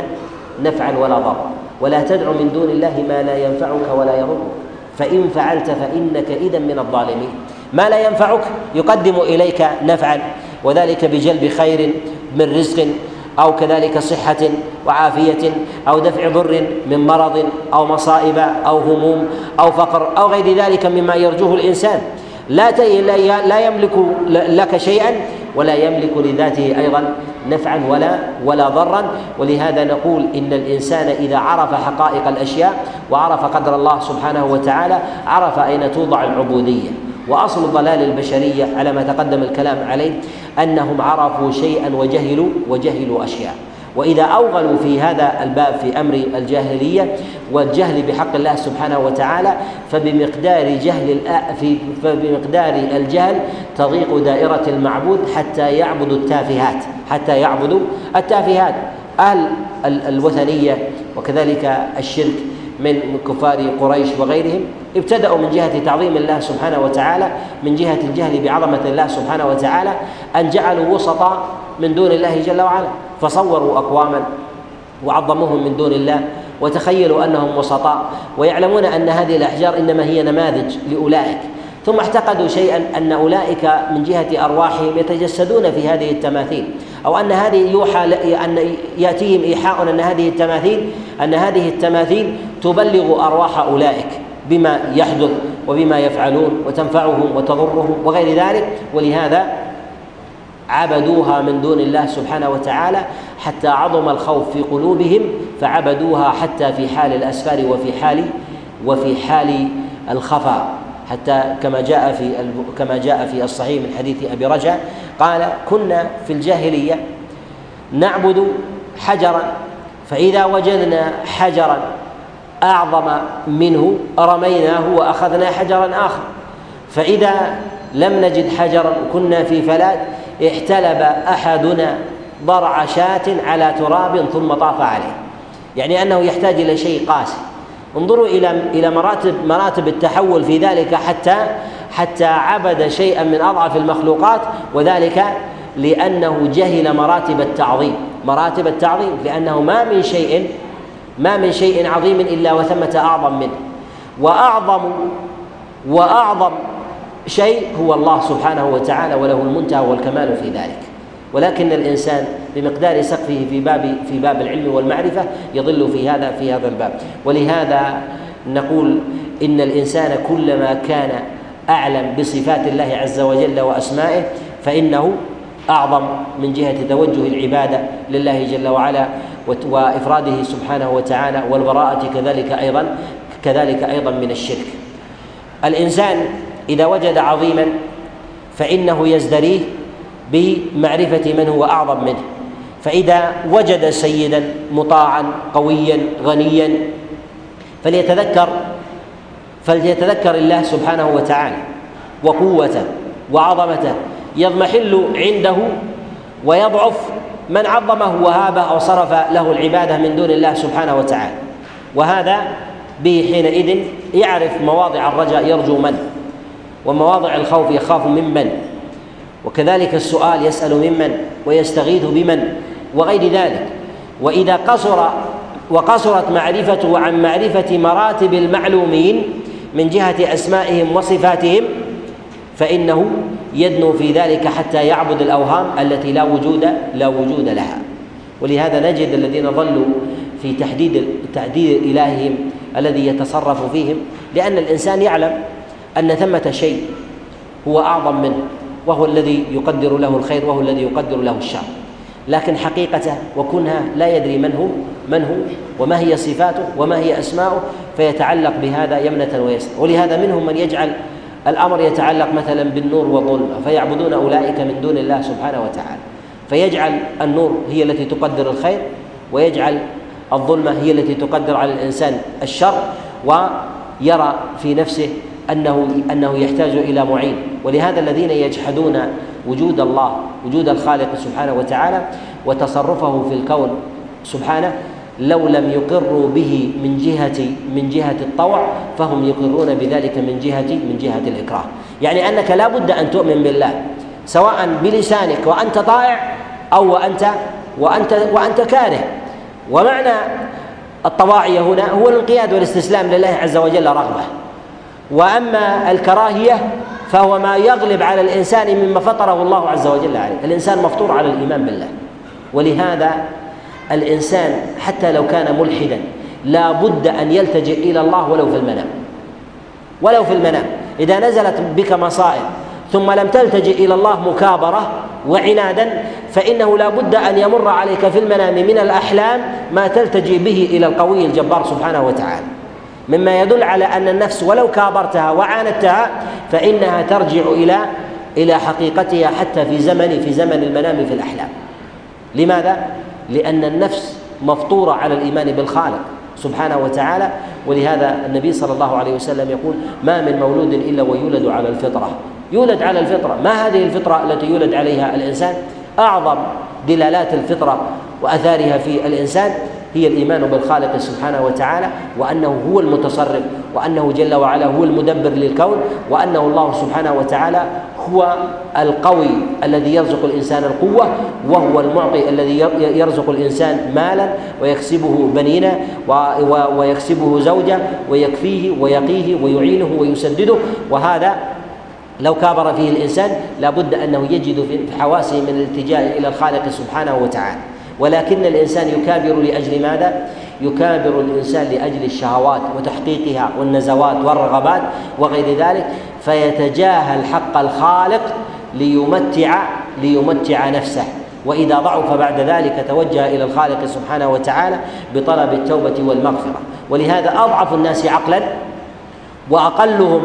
نفعا ولا ضرا ولا تدع من دون الله ما لا ينفعك ولا يضرك. فإن فعلت فإنك إذا من الظالمين. ما لا ينفعك يقدم إليك نفعا. وذلك بجلب خير من رزق أو كذلك صحة وعافية أو دفع ضر من مرض أو مصائب أو هموم أو فقر أو غير ذلك مما يرجوه الإنسان. لا لا يملك لك شيئا ولا يملك لذاته أيضا نفعا ولا ولا ضرا. ولهذا نقول إن الإنسان إذا عرف حقائق الأشياء وعرف قدر الله سبحانه وتعالى عرف أين توضع العبودية. وأصل ضلال البشرية على ما تقدم الكلام عليه أنهم عرفوا شيئا وجهلوا وجهلوا أشياء. وإذا أوغلوا في هذا الباب في أمر الجاهلية والجهل بحق الله سبحانه وتعالى فبمقدار جهل فبمقدار الجهل تضيق دائرة المعبود حتى يعبدوا التافهات حتى يعبدوا التافهات أهل الوثنية وكذلك الشرك. من كفار قريش وغيرهم ابتدأوا من جهة تعظيم الله سبحانه وتعالى من جهة الجهل بعظمة الله سبحانه وتعالى أن جعلوا وسطا من دون الله جل وعلا فصوروا أقواما وعظموهم من دون الله وتخيلوا أنهم وسطاء ويعلمون أن هذه الأحجار إنما هي نماذج لأولئك. ثم اعتقدوا شيئا أن أولئك من جهة أرواحهم يتجسدون في هذه التماثيل. أو أن هذه يوحى أن يأتيهم إيحاء أن هذه التماثيل أن هذه التماثيل تبلغ أرواح أولئك بما يحدث وبما يفعلون وتنفعهم وتضرهم وغير ذلك. ولهذا عبدوها من دون الله سبحانه وتعالى حتى عظم الخوف في قلوبهم فعبدوها حتى في حال الأسفار وفي حال وفي حال الخفا حتى كما جاء في كما جاء في الصحيح من حديث أبي رجع قال كنا في الجاهلية نعبد حجرا فإذا وجدنا حجرا أعظم منه رميناه وأخذنا حجرا آخر. فإذا لم نجد حجرا كنا في فلات احتلب أحدنا ضرع شاة على تراب ثم طاف عليه. يعني أنه يحتاج إلى شيء قاسي. انظروا إلى إلى مراتب مراتب التحول في ذلك حتى حتى عبد شيئا من أضعف المخلوقات وذلك لأنه جهل مراتب التعظيم. مراتب التعظيم لأنه ما من شيء ما من شيء عظيم إلا وثمة أعظم منه. وأعظم وأعظم شيء هو الله سبحانه وتعالى وله المنتهى والكمال في ذلك. ولكن الإنسان بمقدار سقفه في باب في باب العلم والمعرفة يضل في هذا في هذا الباب. ولهذا نقول إن الإنسان كلما كان أعلم بصفات الله عز وجل وأسمائه فإنه أعظم من جهة توجه العبادة لله جل وعلا وإفراده سبحانه وتعالى والبراءة كذلك أيضا كذلك أيضا من الشرك. الإنسان إذا وجد عظيما فإنه يزدريه بمعرفة من هو أعظم منه. فإذا وجد سيدا مطاعا قويا غنيا فليتذكر فليتذكر الله سبحانه وتعالى وقوته وعظمته يضمحل عنده ويضعف من عظمه وهابه أو صرف له العبادة من دون الله سبحانه وتعالى. وهذا به حينئذ يعرف مواضع الرجاء يرجو من ومواضع الخوف يخاف ممن وكذلك السؤال يسأل ممن ويستغيث بمن وغير ذلك. وإذا قصر وقصرت معرفته عن معرفة مراتب المعلومين من جهة أسمائهم وصفاتهم فإنه يدنو في ذلك حتى يعبد الأوهام التي لا وجود لا وجود لها. ولهذا نجد الذين ظلوا في تحديد تحديد إلههم الذي يتصرف فيهم لأن الإنسان يعلم أن ثمة شيء هو أعظم منه وهو الذي يقدر له الخير وهو الذي يقدر له الشر. لكن حقيقته وكنها لا يدري من هو من هو وما هي صفاته وما هي أسماؤه فيتعلق بهذا يمنة ويسرا ولهذا منهم من يجعل الأمر يتعلق مثلا بالنور والظلم فيعبدون أولئك من دون الله سبحانه وتعالى. فيجعل النور هي التي تقدر الخير ويجعل الظلمة هي التي تقدر على الإنسان الشر ويرى في نفسه أنه أنه يحتاج إلى معين. ولهذا الذين يجحدون وجود الله وجود الخالق سبحانه وتعالى وتصرفه في الكون سبحانه لو لم يقروا به من جهة من جهة الطوع فهم يقرون بذلك من جهة من جهة الإكراه. يعني أنك لا بد أن تؤمن بالله سواء بلسانك وأنت طائع أو وأنت وأنت وأنت كاره. ومعنى الطواعية هنا هو الانقياد والإستسلام لله عز وجل رغبة. وأما الكراهية فهو ما يغلب على الإنسان مما فطره الله عز وجل عليه. الإنسان مفطور على الإيمان بالله. ولهذا الإنسان حتى لو كان ملحدا لا بد أن يلتجئ إلى الله ولو في المنام. ولو في المنام. إذا نزلت بك مصائب ثم لم تلتجئ إلى الله مكابرة وعنادا فإنه لا بد أن يمر عليك في المنام من الأحلام ما تلتجئ به إلى القوي الجبار سبحانه وتعالى. مما يدل على أن النفس ولو كابرتها وعاندتها فإنها ترجع إلى إلى حقيقتها حتى في زمن في زمن المنام في الأحلام. لماذا؟ لأن النفس مفطورة على الإيمان بالخالق سبحانه وتعالى ولهذا النبي صلى الله عليه وسلم يقول ما من مولود إلا ويولد على الفطرة. يولد على الفطرة. ما هذه الفطرة التي يولد عليها الإنسان؟ أعظم دلالات الفطرة وأثارها في الإنسان هي الإيمان بالخالق سبحانه وتعالى وأنه هو المتصرف وأنه جل وعلا هو المدبر للكون وأنه الله سبحانه وتعالى هو القوي الذي يرزق الإنسان القوة وهو المعطي الذي يرزق الإنسان مالا ويكسبه بنينا ويكسبه زوجة ويكفيه ويقيه ويعينه ويسدده. وهذا لو كابر فيه الإنسان لابد أنه يجد في حواسه من الالتجاء إلى الخالق سبحانه وتعالى. ولكن الإنسان يكابر لأجل ماذا؟ يكابر الإنسان لأجل الشهوات وتحقيقها والنزوات والرغبات وغير ذلك فيتجاهل حق الخالق ليمتع ليمتع نفسه. وإذا ضعف بعد ذلك توجه إلى الخالق سبحانه وتعالى بطلب التوبة والمغفرة. ولهذا أضعف الناس عقلا وأقلهم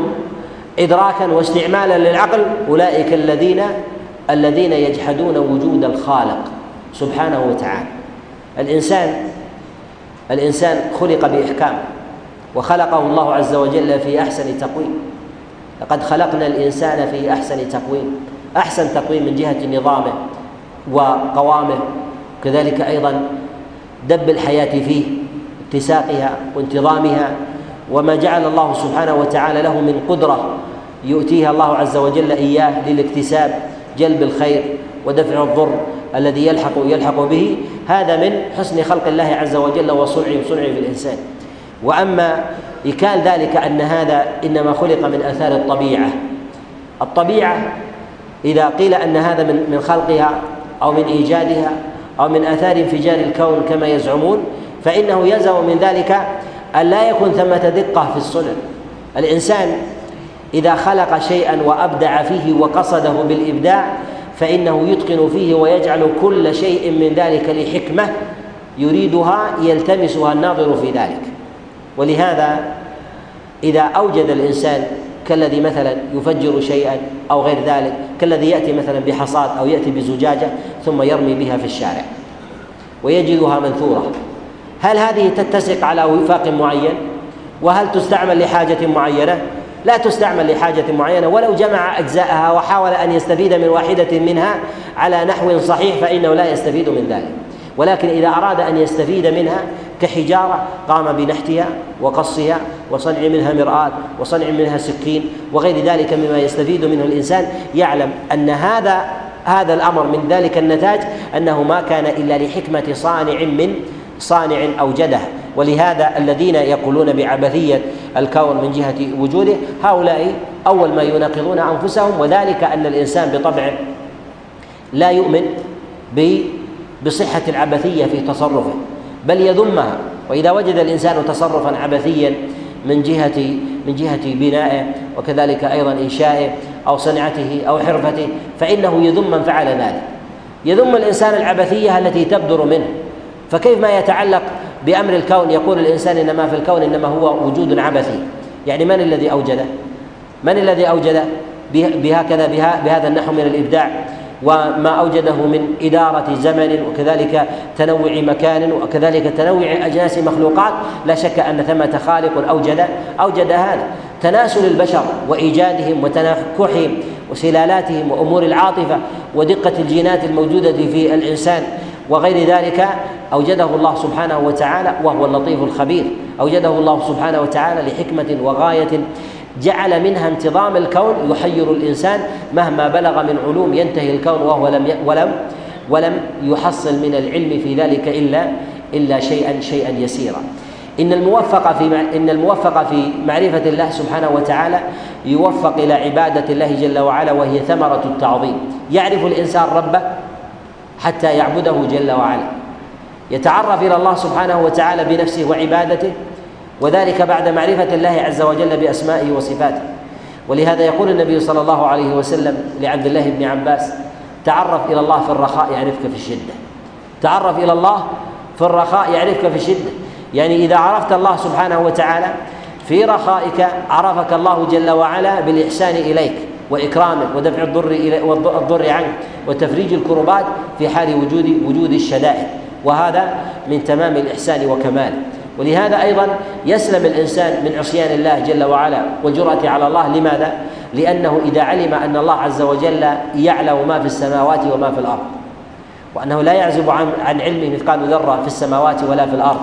إدراكا واستعمالا للعقل أولئك الذين الذين يجحدون وجود الخالق. سبحانه وتعالى. الإنسان الإنسان خلق بإحكام وخلقه الله عز وجل في أحسن تقويم. لقد خلقنا الإنسان في أحسن تقويم. أحسن تقويم من جهة نظامه وقوامه. كذلك أيضا دب الحياة فيه اتساقها وانتظامها. وما جعل الله سبحانه وتعالى له من قدرة يؤتيها الله عز وجل إياه للاكتساب جلب الخير ودفع الضر الذي يلحق يلحق به. هذا من حسن خلق الله عز وجل وصنعه صنعه في الإنسان. وأما إكال ذلك أن هذا إنما خلق من آثار الطبيعة. الطبيعة إذا قيل أن هذا من من خلقها أو من إيجادها أو من آثار انفجار الكون كما يزعمون فإنه يلزم من ذلك أن لا يكون ثمة دقة في الصنع. الإنسان إذا خلق شيئا وأبدع فيه وقصده بالإبداع فإنه يتقن فيه ويجعل كل شيء من ذلك لحكمة يريدها يلتمسها الناظر في ذلك. ولهذا إذا أوجد الإنسان كالذي مثلا يفجر شيئا أو غير ذلك كالذي يأتي مثلا بحصاد أو يأتي بزجاجة ثم يرمي بها في الشارع ويجدها منثورة. هل هذه تتسق على وفاق معين؟ وهل تستعمل لحاجة معينة؟ لا تستعمل لحاجة معينة. ولو جمع أجزاءها وحاول أن يستفيد من واحدة منها على نحو صحيح فإنه لا يستفيد من ذلك. ولكن إذا أراد أن يستفيد منها كحجارة قام بنحتها وقصها وصنع منها مرآة وصنع منها سكين وغير ذلك مما يستفيد منه الإنسان. يعلم أن هذا هذا الأمر من ذلك النتاج أنه ما كان إلا لحكمة صانع من صانع أوجده. ولهذا الذين يقولون بعبثية الكون من جهة وجوده هؤلاء أول ما يناقضون أنفسهم وذلك أن الإنسان بطبعه لا يؤمن بصحة العبثية في تصرفه بل يذمها. وإذا وجد الإنسان تصرفا عبثيا من جهه من جهة بنائه وكذلك أيضا إنشائه أو صنعته أو حرفته فإنه يذم من فعل ذلك. يذم الإنسان العبثية التي تبدر منه. فكيف ما يتعلق بأمر الكون يقول الإنسان ان ما في الكون إنما هو وجود عبثي. يعني من الذي اوجده من الذي اوجده بهكذا بهذا النحو من الإبداع. وما أوجده من إدارة زمن وكذلك تنوع مكان وكذلك تنوع أجناس مخلوقات. لا شك أن ثمة خالق أوجد أوجد هذا. تناسل البشر وإيجادهم وتنكحهم وسلالاتهم وأمور العاطفة ودقة الجينات الموجودة في الإنسان. وغير ذلك أوجده الله سبحانه وتعالى وهو اللطيف الخبير. أوجده الله سبحانه وتعالى لحكمة وغاية جعل منها انتظام الكون يحير الإنسان مهما بلغ من علوم ينتهي الكون وهو لم ولم ولم يحصل من العلم في ذلك الا إلا شيئا شيئا يسيرا. إن الموفق في إن الموفق في معرفة الله سبحانه وتعالى يوفق إلى عبادة الله جل وعلا وهي ثمرة التعظيم. يعرف الإنسان ربه حتى يعبده جل وعلا. يتعرف إلى الله سبحانه وتعالى بنفسه وعبادته وذلك بعد معرفة الله عز وجل بأسمائه وصفاته. ولهذا يقول النبي صلى الله عليه وسلم لعبد الله بن عباس تعرف إلى الله في الرخاء يعرفك في الشدة. تعرف إلى الله في الرخاء يعرفك في الشدة. يعني إذا عرفت الله سبحانه وتعالى في رخائك عرفك الله جل وعلا بالإحسان إليك. وإكرامك ودفع الضر الضر عنك وتفريج الكربات في حال وجود وجود الشدائد. وهذا من تمام الإحسان وكماله. ولهذا أيضا يسلم الإنسان من عصيان الله جل وعلا والجرأة على الله. لماذا؟ لأنه إذا علم أن الله عز وجل يعلم ما في السماوات وما في الأرض وأنه لا يعزب عن عن علمه مثقال ذرة في السماوات ولا في الأرض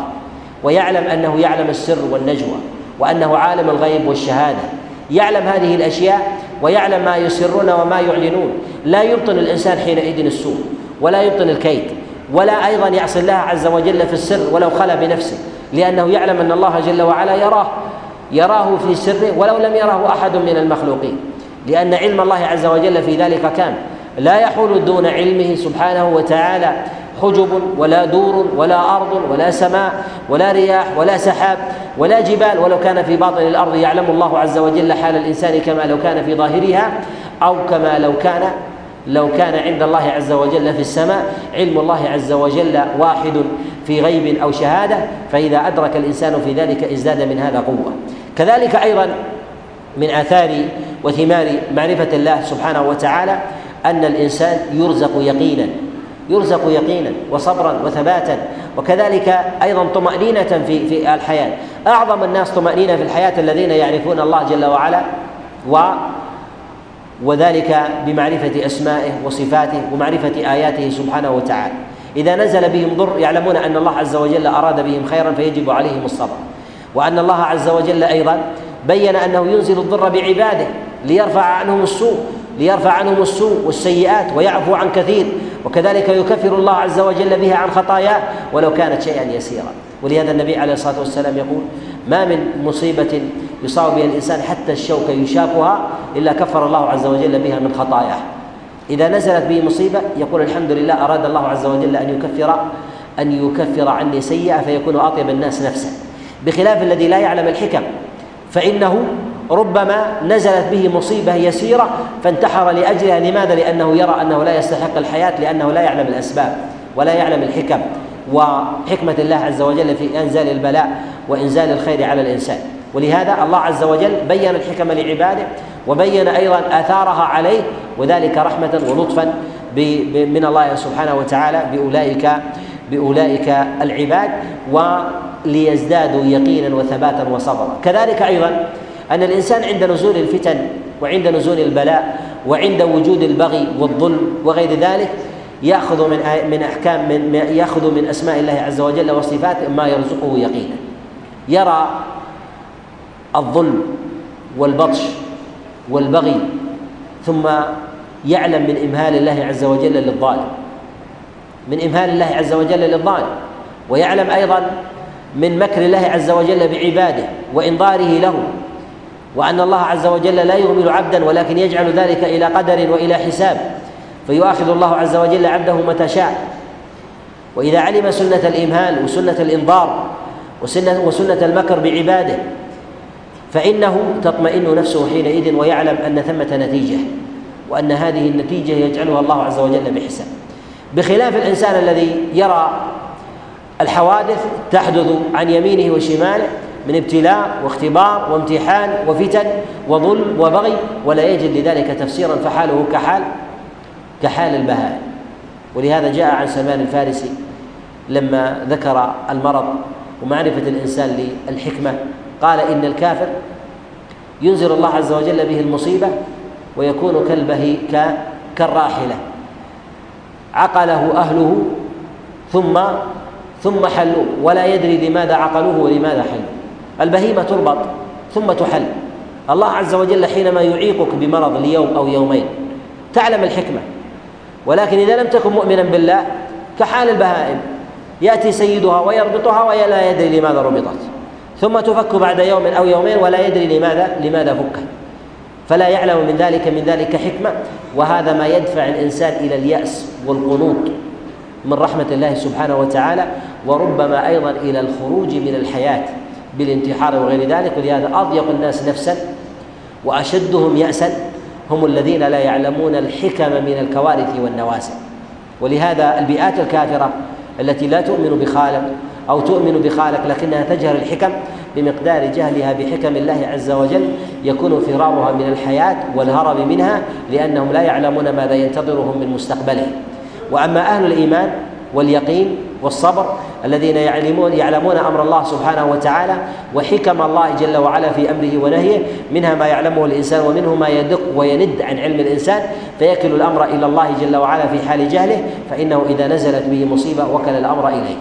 ويعلم أنه يعلم السر والنجوى وأنه عالم الغيب والشهادة. يعلم هذه الأشياء ويعلم ما يسرون وما يعلنون. لا يبطن الإنسان حينئذ السوء ولا يبطن الكيد ولا أيضا يعصي الله عز وجل في السر ولو خلا بنفسه لأنه يعلم أن الله جل وعلا يراه يراه في سره ولو لم يره أحد من المخلوقين. لأن علم الله عز وجل في ذلك كان. لا يحول دون علمه سبحانه وتعالى حجب ولا دور ولا أرض ولا سماء ولا رياح ولا سحاب ولا جبال ولو كان في باطن الأرض يعلم الله عز وجل حال الإنسان كما لو كان في ظاهرها أو كما لو كان لو كان عند الله عز وجل في السماء علم الله عز وجل واحد في غيب أو شهادة فإذا أدرك الإنسان في ذلك ازداد من هذا قوة. كذلك أيضا من آثار وثمار معرفة الله سبحانه وتعالى أن الإنسان يرزق يقينا يرزق يقينا وصبرا وثباتا وكذلك أيضا طمأنينة في في الحياة. أعظم الناس طمأنينة في الحياة الذين يعرفون الله جل وعلا و وذلك بمعرفة أسمائه وصفاته ومعرفة آياته سبحانه وتعالى. إذا نزل بهم ضر يعلمون أن الله عز وجل أراد بهم خيرا فيجب عليهم الصبر. وأن الله عز وجل أيضا بين أنه ينزل الضر بعباده ليرفع عنهم السوء ليرفع عنهم السوء والسيئات ويعفو عن كثير. وكذلك يكفر الله عز وجل بها عن خطاياه ولو كانت شيئا يسيرا. ولهذا النبي عليه الصلاة والسلام يقول ما من مصيبة يصاب بها الإنسان حتى الشوكه يشاكها إلا كفر الله عز وجل بها من خطاياه. إذا نزلت به مصيبة يقول الحمد لله أراد الله عز وجل أن يكفر أن يكفر عني سيئة فيكون أطيب الناس نفسا. بخلاف الذي لا يعلم الحكم فإنه ربما نزلت به مصيبة يسيرة فانتحر لأجلها. لماذا؟ لأنه يرى أنه لا يستحق الحياة لأنه لا يعلم الأسباب ولا يعلم الحكم. وحكمة الله عز وجل في إنزال البلاء وإنزال الخير على الإنسان. ولهذا الله عز وجل بين الحكم لعباده وبين أيضا آثارها عليه وذلك رحمة ولطفا من الله سبحانه وتعالى باولئك بأولئك العباد وليزدادوا يقينا وثباتا وصبرا. كذلك أيضا أن الإنسان عند نزول الفتن وعند نزول البلاء وعند وجود البغي والظلم وغير ذلك يأخذ من من أحكام من يأخذ من أسماء الله عز وجل وصفاته ما يرزقه يقينا. يرى الظلم والبطش والبغي ثم يعلم من إمهال الله عز وجل للظالم. من إمهال الله عز وجل للظالم. ويعلم أيضا من مكر الله عز وجل بعباده وإنظاره له. وأن الله عز وجل لا يهمل عبدا ولكن يجعل ذلك إلى قدر وإلى حساب. فيؤاخذ الله عز وجل عبده متى شاء. وإذا علم سنة الإمهال وسنة الإنظار وسنة, وسنة المكر بعباده فإنه تطمئن نفسه حينئذ ويعلم أن ثمة نتيجة وأن هذه النتيجة يجعلها الله عز وجل بحساب. بخلاف الإنسان الذي يرى الحوادث تحدث عن يمينه وشماله من ابتلاء واختبار وامتحان وفتن وظلم وبغي ولا يجد لذلك تفسيرا فحاله كحال كحال البهائم. ولهذا جاء عن سلمان الفارسي لما ذكر المرض ومعرفة الإنسان للحكمة قال إن الكافر ينزل الله عز وجل به المصيبة ويكون كالبهي كالراحلة. عقله أهله ثم ثم حلوة ولا يدري لماذا عقلوه ولماذا حلوة. البهيمة تربط ثم تحل. الله عز وجل حينما يعيقك بمرض ليوم أو يومين تعلم الحكمة. ولكن إذا لم تكن مؤمنا بالله كحال البهائم يأتي سيدها ويربطها وهي لا يدري لماذا ربطت. ثم تفك بعد يوم أو يومين ولا يدري لماذا لماذا فكت. فلا يعلم من ذلك من ذلك حكمة. وهذا ما يدفع الإنسان إلى اليأس والقنوط من رحمة الله سبحانه وتعالى وربما أيضا إلى الخروج من الحياة. بالانتحار وغير ذلك. ولهذا أضيق الناس نفسا وأشدهم يأسا. هم الذين لا يعلمون الحكم من الكوارث والنوازل. ولهذا البيئات الكافرة التي لا تؤمن بخالق أو تؤمن بخالق لكنها تجهل الحكم بمقدار جهلها بحكم الله عز وجل يكون فرارها من الحياة والهرب منها لأنهم لا يعلمون ماذا ينتظرهم من مستقبلهم وأما أهل الإيمان واليقين والصبر الذين يعلمون يعلمون أمر الله سبحانه وتعالى وحكم الله جل وعلا في أمره ونهيه. منها ما يعلمه الإنسان ومنه ما يدق ويند عن علم الإنسان. فيكل الأمر إلى الله جل وعلا في حال جهله. فإنه إذا نزلت به مصيبة وكل الأمر إليه.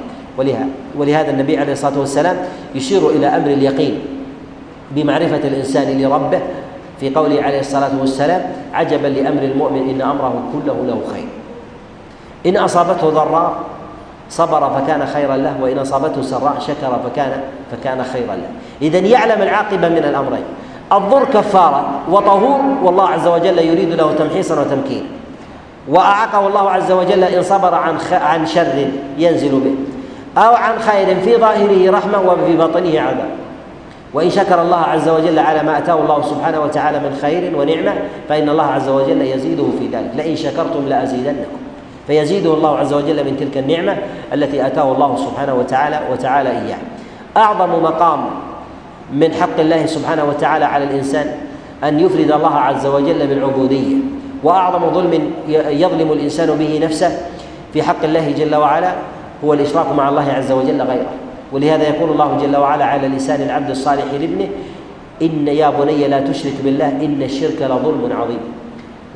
ولهذا النبي عليه الصلاة والسلام يشير إلى أمر اليقين بمعرفة الإنسان لربه. في قوله عليه الصلاة والسلام عجبا لأمر المؤمن إن أمره كله له خير. إن أصابته ضراء صبر فكان خيرا له وإن أصابته سراء شكر فكان فكان خيرا له. إذا يعلم العاقبة من الأمرين. الضر كفارة وطهور والله عز وجل يريد له تمحيصا وتمكينا وأعاقه الله عز وجل إن صبر عن عن شر ينزل به أو عن خير في ظاهره رحمة وفي باطنه عذاب. وإن شكر الله عز وجل على ما أتاه الله سبحانه وتعالى من خير ونعمة فإن الله عز وجل يزيده في ذلك. لئن شكرتم لأزيدنكم. فيزيده الله عز وجل من تلك النعمة التي أتاه الله سبحانه وتعالى وتعالى إياه. أعظم مقام من حق الله سبحانه وتعالى على الإنسان أن يفرد الله عز وجل بالعبودية. وأعظم ظلم يظلم الإنسان به نفسه في حق الله جل وعلا هو الإشراك مع الله عز وجل غيره. ولهذا يقول الله جل وعلا على لسان العبد الصالح لابنه إن يا بني لا تشرك بالله إن الشرك لظلم عظيم.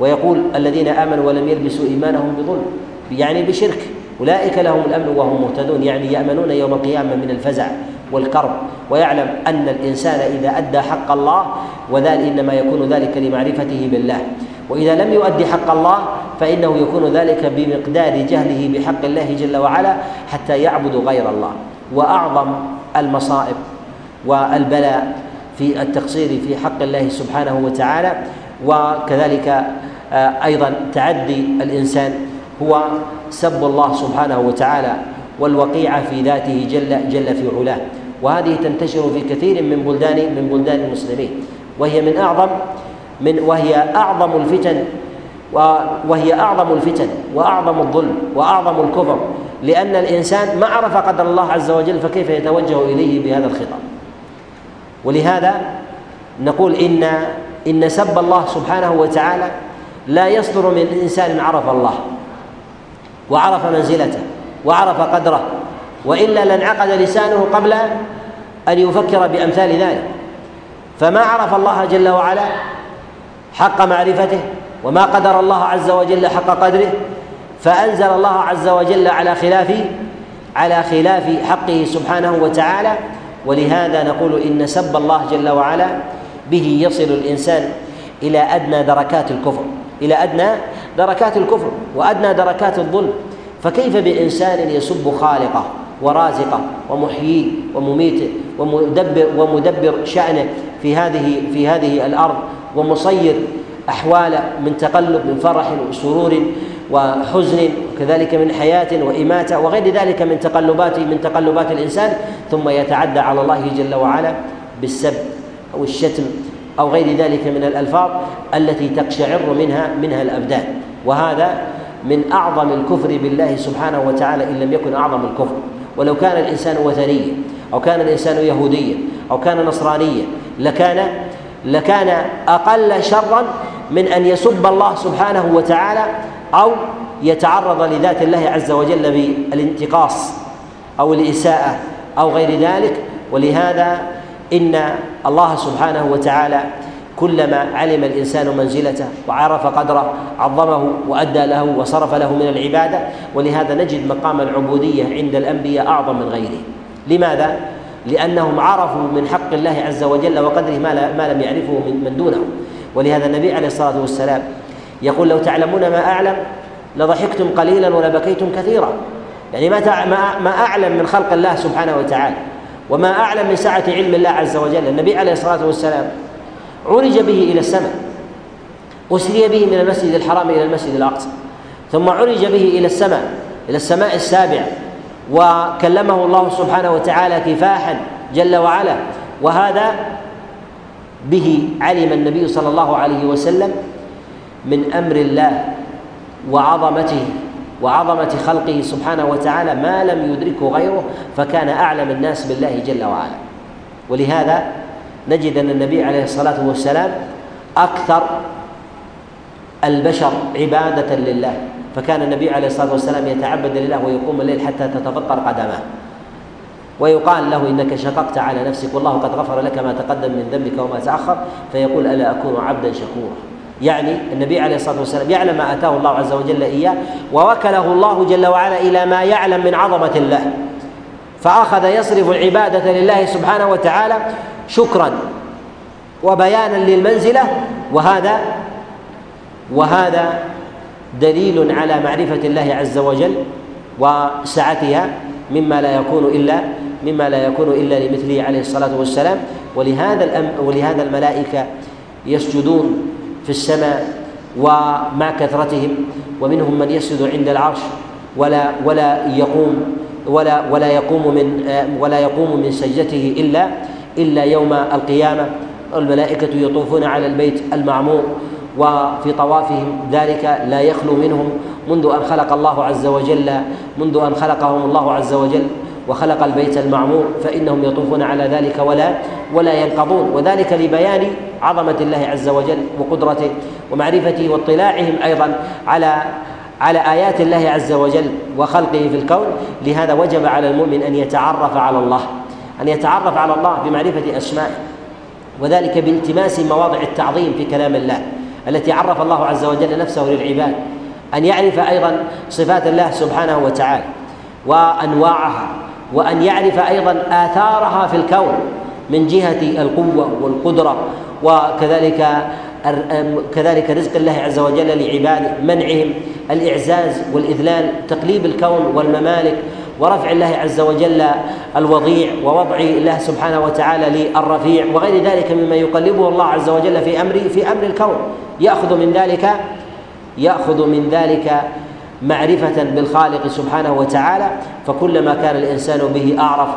ويقول الذين آمنوا ولم يلبسوا إيمانهم بظلم يعني بشرك. أولئك لهم الأمن وهم مهتدون يعني يأمنون يوم القيامة من الفزع والكرب. ويعلم أن الإنسان إذا أدى حق الله وذلك إنما يكون ذلك لمعرفته بالله. وإذا لم يؤدي حق الله فإنه يكون ذلك بمقدار جهله بحق الله جل وعلا حتى يعبد غير الله. وأعظم المصائب والبلاء في التقصير في حق الله سبحانه وتعالى وكذلك آه، أيضا تعدي الإنسان هو سب الله سبحانه وتعالى والوقيعه في ذاته جل جل في علاه. وهذه تنتشر في كثير من بلدان من بلدان المسلمين. وهي من أعظم من وهي أعظم الفتن وهي أعظم الفتن وأعظم الظلم وأعظم الكفر. لأن الإنسان ما عرف قدر الله عز وجل فكيف يتوجه إليه بهذا الخطاب. ولهذا نقول إن إن سب الله سبحانه وتعالى لا يصدر من إنسان عرف الله وعرف منزلته وعرف قدره وإلا لانعقد لسانه قبل أن يفكر بأمثال ذلك. فما عرف الله جل وعلا؟ حق معرفته وما قدر الله عز وجل حق قدره فأنزل الله عز وجل على خلاف على خلاف حقه سبحانه وتعالى. ولهذا نقول إن سب الله جل وعلا به يصل الإنسان إلى أدنى دركات الكفر. إلى أدنى دركات الكفر وأدنى دركات الظلم. فكيف بإنسان يسب خالقه ورازقه ومحييه ومميته ومدبر ومدبر شأنه في هذه في هذه الأرض ومصير أحواله من تقلب من فرح وسرور وحزن وكذلك من حياة وإماتة وغير ذلك من تقلبات من تقلبات الإنسان ثم يتعدى على الله جل وعلا بالسب أو الشتم أو غير ذلك من الألفاظ التي تقشعر منها منها الأبدان. وهذا من أعظم الكفر بالله سبحانه وتعالى إن لم يكن أعظم الكفر. ولو كان الإنسان وثنيا أو كان الإنسان يهوديا أو كان نصرانيا لكان لكان أقل شرا من أن يسب الله سبحانه وتعالى أو يتعرض لذات الله عز وجل بالانتقاص أو الإساءة أو غير ذلك. ولهذا إن الله سبحانه وتعالى كلما علم الإنسان منزلته وعرف قدره عظمه وأدى له وصرف له من العبادة ولهذا نجد مقام العبودية عند الأنبياء أعظم من غيره. لماذا؟ لأنهم عرفوا من حق الله عز وجل وقدره ما, ما لم يعرفه من دونه ولهذا النبي عليه الصلاة والسلام يقول لو تعلمون ما أعلم لضحكتم قليلا ولبكيتم كثيرا. يعني ما ما أعلم من خلق الله سبحانه وتعالى. وما أعلم من سعة علم الله عز وجل. النبي عليه الصلاة والسلام عرج به إلى السماء أسري به من المسجد الحرام إلى المسجد الأقصى ثم عرج به إلى السماء إلى السماء السابعة وكلمه الله سبحانه وتعالى كفاحا جل وعلا. وهذا به علم النبي صلى الله عليه وسلم من أمر الله وعظمته. وعظمة خلقه سبحانه وتعالى ما لم يدركه غيره فكان أعلم الناس بالله جل وعلا. ولهذا نجد أن النبي عليه الصلاة والسلام أكثر البشر عبادة لله. فكان النبي عليه الصلاة والسلام يتعبد لله ويقوم الليل حتى تتفطر قدماه. ويقال له إنك شققت على نفسك والله قد غفر لك ما تقدم من ذنبك وما تأخر. فيقول ألا أكون عبدا شكورا. يعني النبي عليه الصلاة والسلام يعلم ما آتاه الله عز وجل إياه ووكله الله جل وعلا إلى ما يعلم من عظمة الله. فأخذ يصرف العبادة لله سبحانه وتعالى شكرا وبيانا للمنزلة وهذا وهذا دليل على معرفة الله عز وجل وسعتها مما لا يكون إلا مما لا يكون إلا لمثله عليه الصلاة والسلام. ولهذا ولهذا الملائكة يسجدون في السماء ومع كثرتهم ومنهم من يسجد عند العرش ولا ولا يقوم ولا ولا يقوم من ولا يقوم من سجدته إلا إلا يوم القيامة. الملائكة يطوفون على البيت المعمور وفي طوافهم ذلك لا يخلو منهم منذ أن خلق الله عز وجل منذ أن خلقهم الله عز وجل. وخلق البيت المعمور فإنهم يطوفون على ذلك ولا ولا ينقضون. وذلك لبيان عظمة الله عز وجل وقدرته ومعرفته واطلاعهم أيضا على على آيات الله عز وجل وخلقه في الكون. لهذا وجب على المؤمن أن يتعرف على الله أن يتعرف على الله بمعرفة أسمائه وذلك بالتماس مواضع التعظيم في كلام الله التي عرف الله عز وجل نفسه للعباد. أن يعرف أيضا صفات الله سبحانه وتعالى وأنواعها وأن يعرف أيضا آثارها في الكون من جهة القوة والقدرة وكذلك كذلك رزق الله عز وجل لعباده منعهم الإعزاز والإذلال تقليب الكون والممالك ورفع الله عز وجل الوضيع ووضع الله سبحانه وتعالى للرفيع وغير ذلك مما يقلبه الله عز وجل في أمر في أمر الكون. يأخذ من ذلك يأخذ من ذلك معرفة بالخالق سبحانه وتعالى فكلما كان الإنسان به أعرف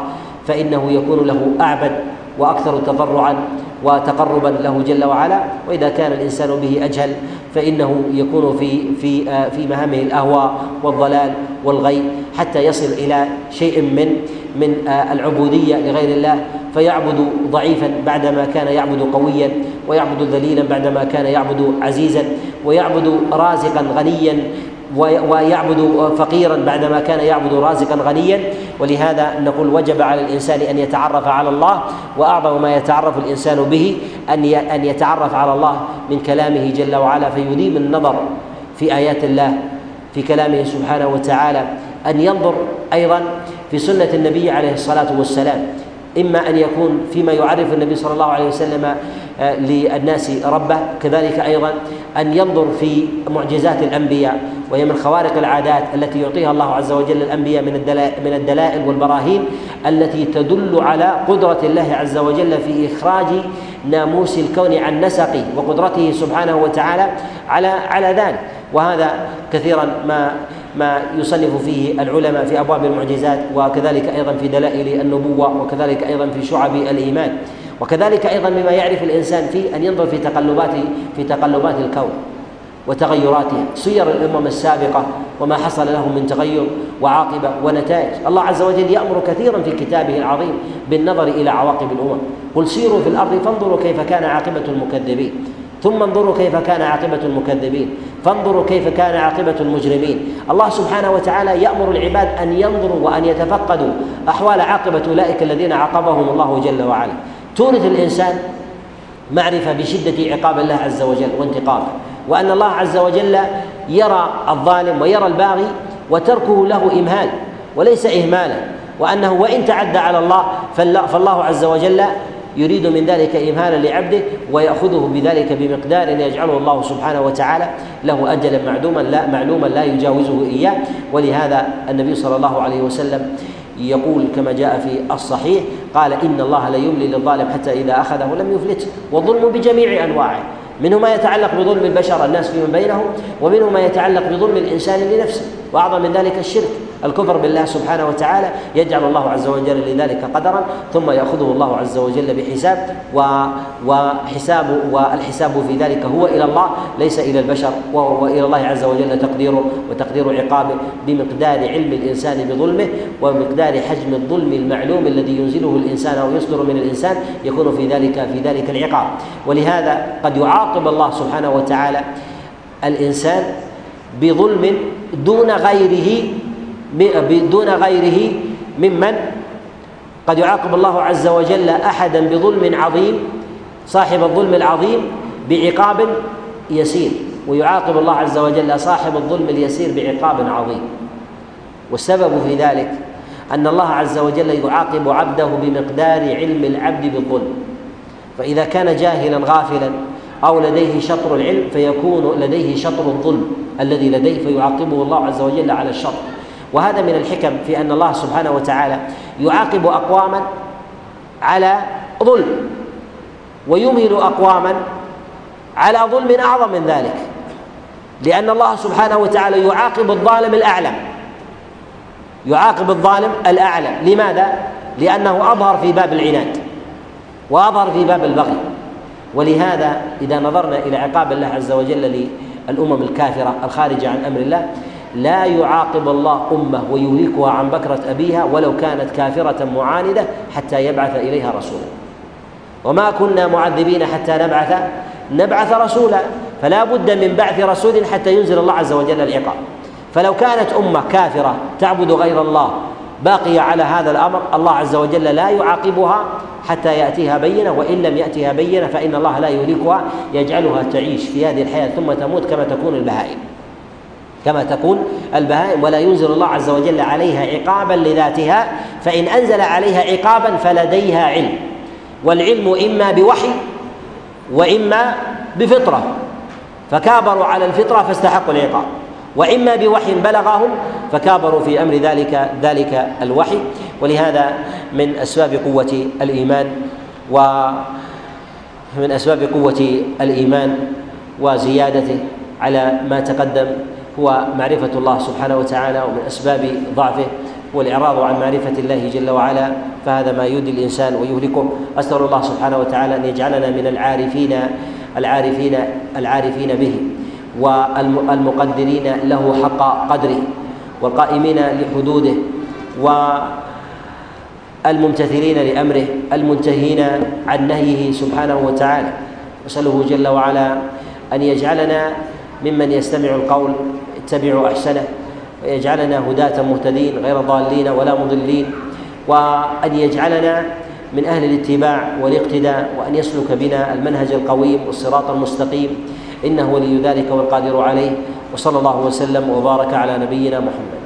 فإنه يكون له أعبد وأكثر تضرعا وتقربا له جل وعلا. وإذا كان الإنسان به أجهل فإنه يكون في في آه، في مهامه الأهواء والضلال والغي حتى يصل إلى شيء من من آه، العبودية لغير الله فيعبد ضعيفا بعدما كان يعبد قويا ويعبد ذليلا بعدما كان يعبد عزيزا ويعبد رازقا غنيا ويعبد فقيرا بعدما كان يعبد رازقا غنيا. ولهذا نقول وجب على الإنسان أن يتعرف على الله وأعظم ما يتعرف الإنسان به أن أن يتعرف على الله من كلامه جل وعلا. فيديم النظر في آيات الله في كلامه سبحانه وتعالى. أن ينظر أيضا في سنة النبي عليه الصلاة والسلام. إما أن يكون فيما يعرف النبي صلى الله عليه وسلم آه، للناس ربه. كذلك أيضا أن ينظر في معجزات الأنبياء. وهي من خوارق العادات التي يعطيها الله عز وجل الأنبياء من الدلائل, من الدلائل والبراهين التي تدل على قدرة الله عز وجل في إخراج ناموس الكون عن نسقه وقدرته سبحانه وتعالى على على ذلك. وهذا كثيرا ما ما يصنف فيه العلماء في أبواب المعجزات وكذلك أيضا في دلائل النبوة وكذلك أيضا في شعب الإيمان. وكذلك أيضا مما يعرف الإنسان فيه أن ينظر في تقلبات في تقلبات الكون. وتغيراته سير الأمم السابقة وما حصل لهم من تغير وعاقبة ونتائج. الله عز وجل يأمر كثيرا في كتابه العظيم بالنظر إلى عواقب الأمم. قل سيروا في الأرض فانظروا كيف كان عاقبة المكذبين. ثم انظروا كيف كان عاقبة المكذبين. فانظروا كيف كان عاقبة المجرمين. الله سبحانه وتعالى يأمر العباد أن ينظروا وأن يتفقدوا أحوال عاقبة أولئك الذين عاقبهم الله جل وعلا. تورث الإنسان معرفة بشدة عقاب الله عز وجل وانتقامه. وأن الله عز وجل يرى الظالم ويرى الباغي وتركه له إمهال وليس إهمالا وأنه وإن تعدى على الله فالله عز وجل يريد من ذلك إمهالا لعبده ويأخذه بذلك بمقدار يجعله الله سبحانه وتعالى له أجلا معلوما لا معلوما لا يجاوزه إياه. ولهذا النبي صلى الله عليه وسلم يقول كما جاء في الصحيح قال إن الله لا يملي للظالم حتى إذا أخذه لم يفلته والظلم بجميع أنواعه. منه ما يتعلق بظلم البشر الناس فيما بينهم ومنه ما يتعلق بظلم الإنسان لنفسه وأعظم من ذلك الشرك. الكفر بالله سبحانه وتعالى يجعل الله عز وجل لذلك قدرا ثم يأخذه الله عز وجل بحساب وحساب والحساب في ذلك هو إلى الله ليس إلى البشر والى الله عز وجل تقديره وتقدير عقابه بمقدار علم الإنسان بظلمه ومقدار حجم الظلم المعلوم الذي ينزله الإنسان أو يصدر من الإنسان يكون في ذلك في ذلك العقاب. ولهذا قد يعاقب الله سبحانه وتعالى الإنسان بظلم دون غيره دون غيره ممن قد يعاقب الله عز وجل أحدا بظلم عظيم صاحب الظلم العظيم بعقاب يسير ويعاقب الله عز وجل صاحب الظلم اليسير بعقاب عظيم. والسبب في ذلك أن الله عز وجل يعاقب عبده بمقدار علم العبد بالظلم. فإذا كان جاهلا غافلا أو لديه شطر العلم فيكون لديه شطر الظلم الذي لديه فيعاقبه الله عز وجل على الشطر. وهذا من الحكم في أن الله سبحانه وتعالى يعاقب أقواما على ظلم ويمهل أقواما على ظلم أعظم من ذلك لأن الله سبحانه وتعالى يعاقب الظالم الأعلى. يعاقب الظالم الأعلى. لماذا؟ لأنه أظهر في باب العناد وأظهر في باب البغي. ولهذا إذا نظرنا إلى عقاب الله عز وجل للأمم الكافرة الخارجة عن أمر الله لا يعاقب الله أمة ويهلكها عن بكرة أبيها ولو كانت كافرة معاندة حتى يبعث إليها رسولا. وما كنا معذبين حتى نبعث نبعث رسولا. فلا بد من بعث رسول حتى ينزل الله عز وجل العقاب. فلو كانت أمة كافرة تعبد غير الله باقية على هذا الأمر الله عز وجل لا يعاقبها حتى يأتيها بينة وإن لم يأتيها بينة فإن الله لا يهلكها يجعلها تعيش في هذه الحياة ثم تموت كما تكون البهائم. كما تكون البهائم ولا ينزل الله عز وجل عليها عقابا لذاتها فإن أنزل عليها عقابا فلديها علم. والعلم إما بوحي وإما بفطرة. فكابروا على الفطرة فاستحقوا العقاب. وإما بوحي بلغهم فكابروا في أمر ذلك ذلك الوحي. ولهذا من أسباب قوة الإيمان ومن أسباب قوة الإيمان وزيادته على ما تقدم هو معرفة الله سبحانه وتعالى ومن أسباب ضعفه هو الإعراض عن معرفة الله جل وعلا فهذا ما يؤذي الإنسان ويهلكه. أسأل الله سبحانه وتعالى أن يجعلنا من العارفين العارفين العارفين به والمقدرين له حق قدره والقائمين لحدوده والممتثلين لأمره المنتهين عن نهيه سبحانه وتعالى. أسأله جل وعلا أن يجعلنا ممن يستمع القول اتبعوا أحسنه ويجعلنا هداة مهتدين غير ضالين ولا مضلين وأن يجعلنا من أهل الاتباع والاقتداء وأن يسلك بنا المنهج القويم والصراط المستقيم إنه ولي ذلك والقادر عليه وصلى الله وسلم وبارك على نبينا محمد.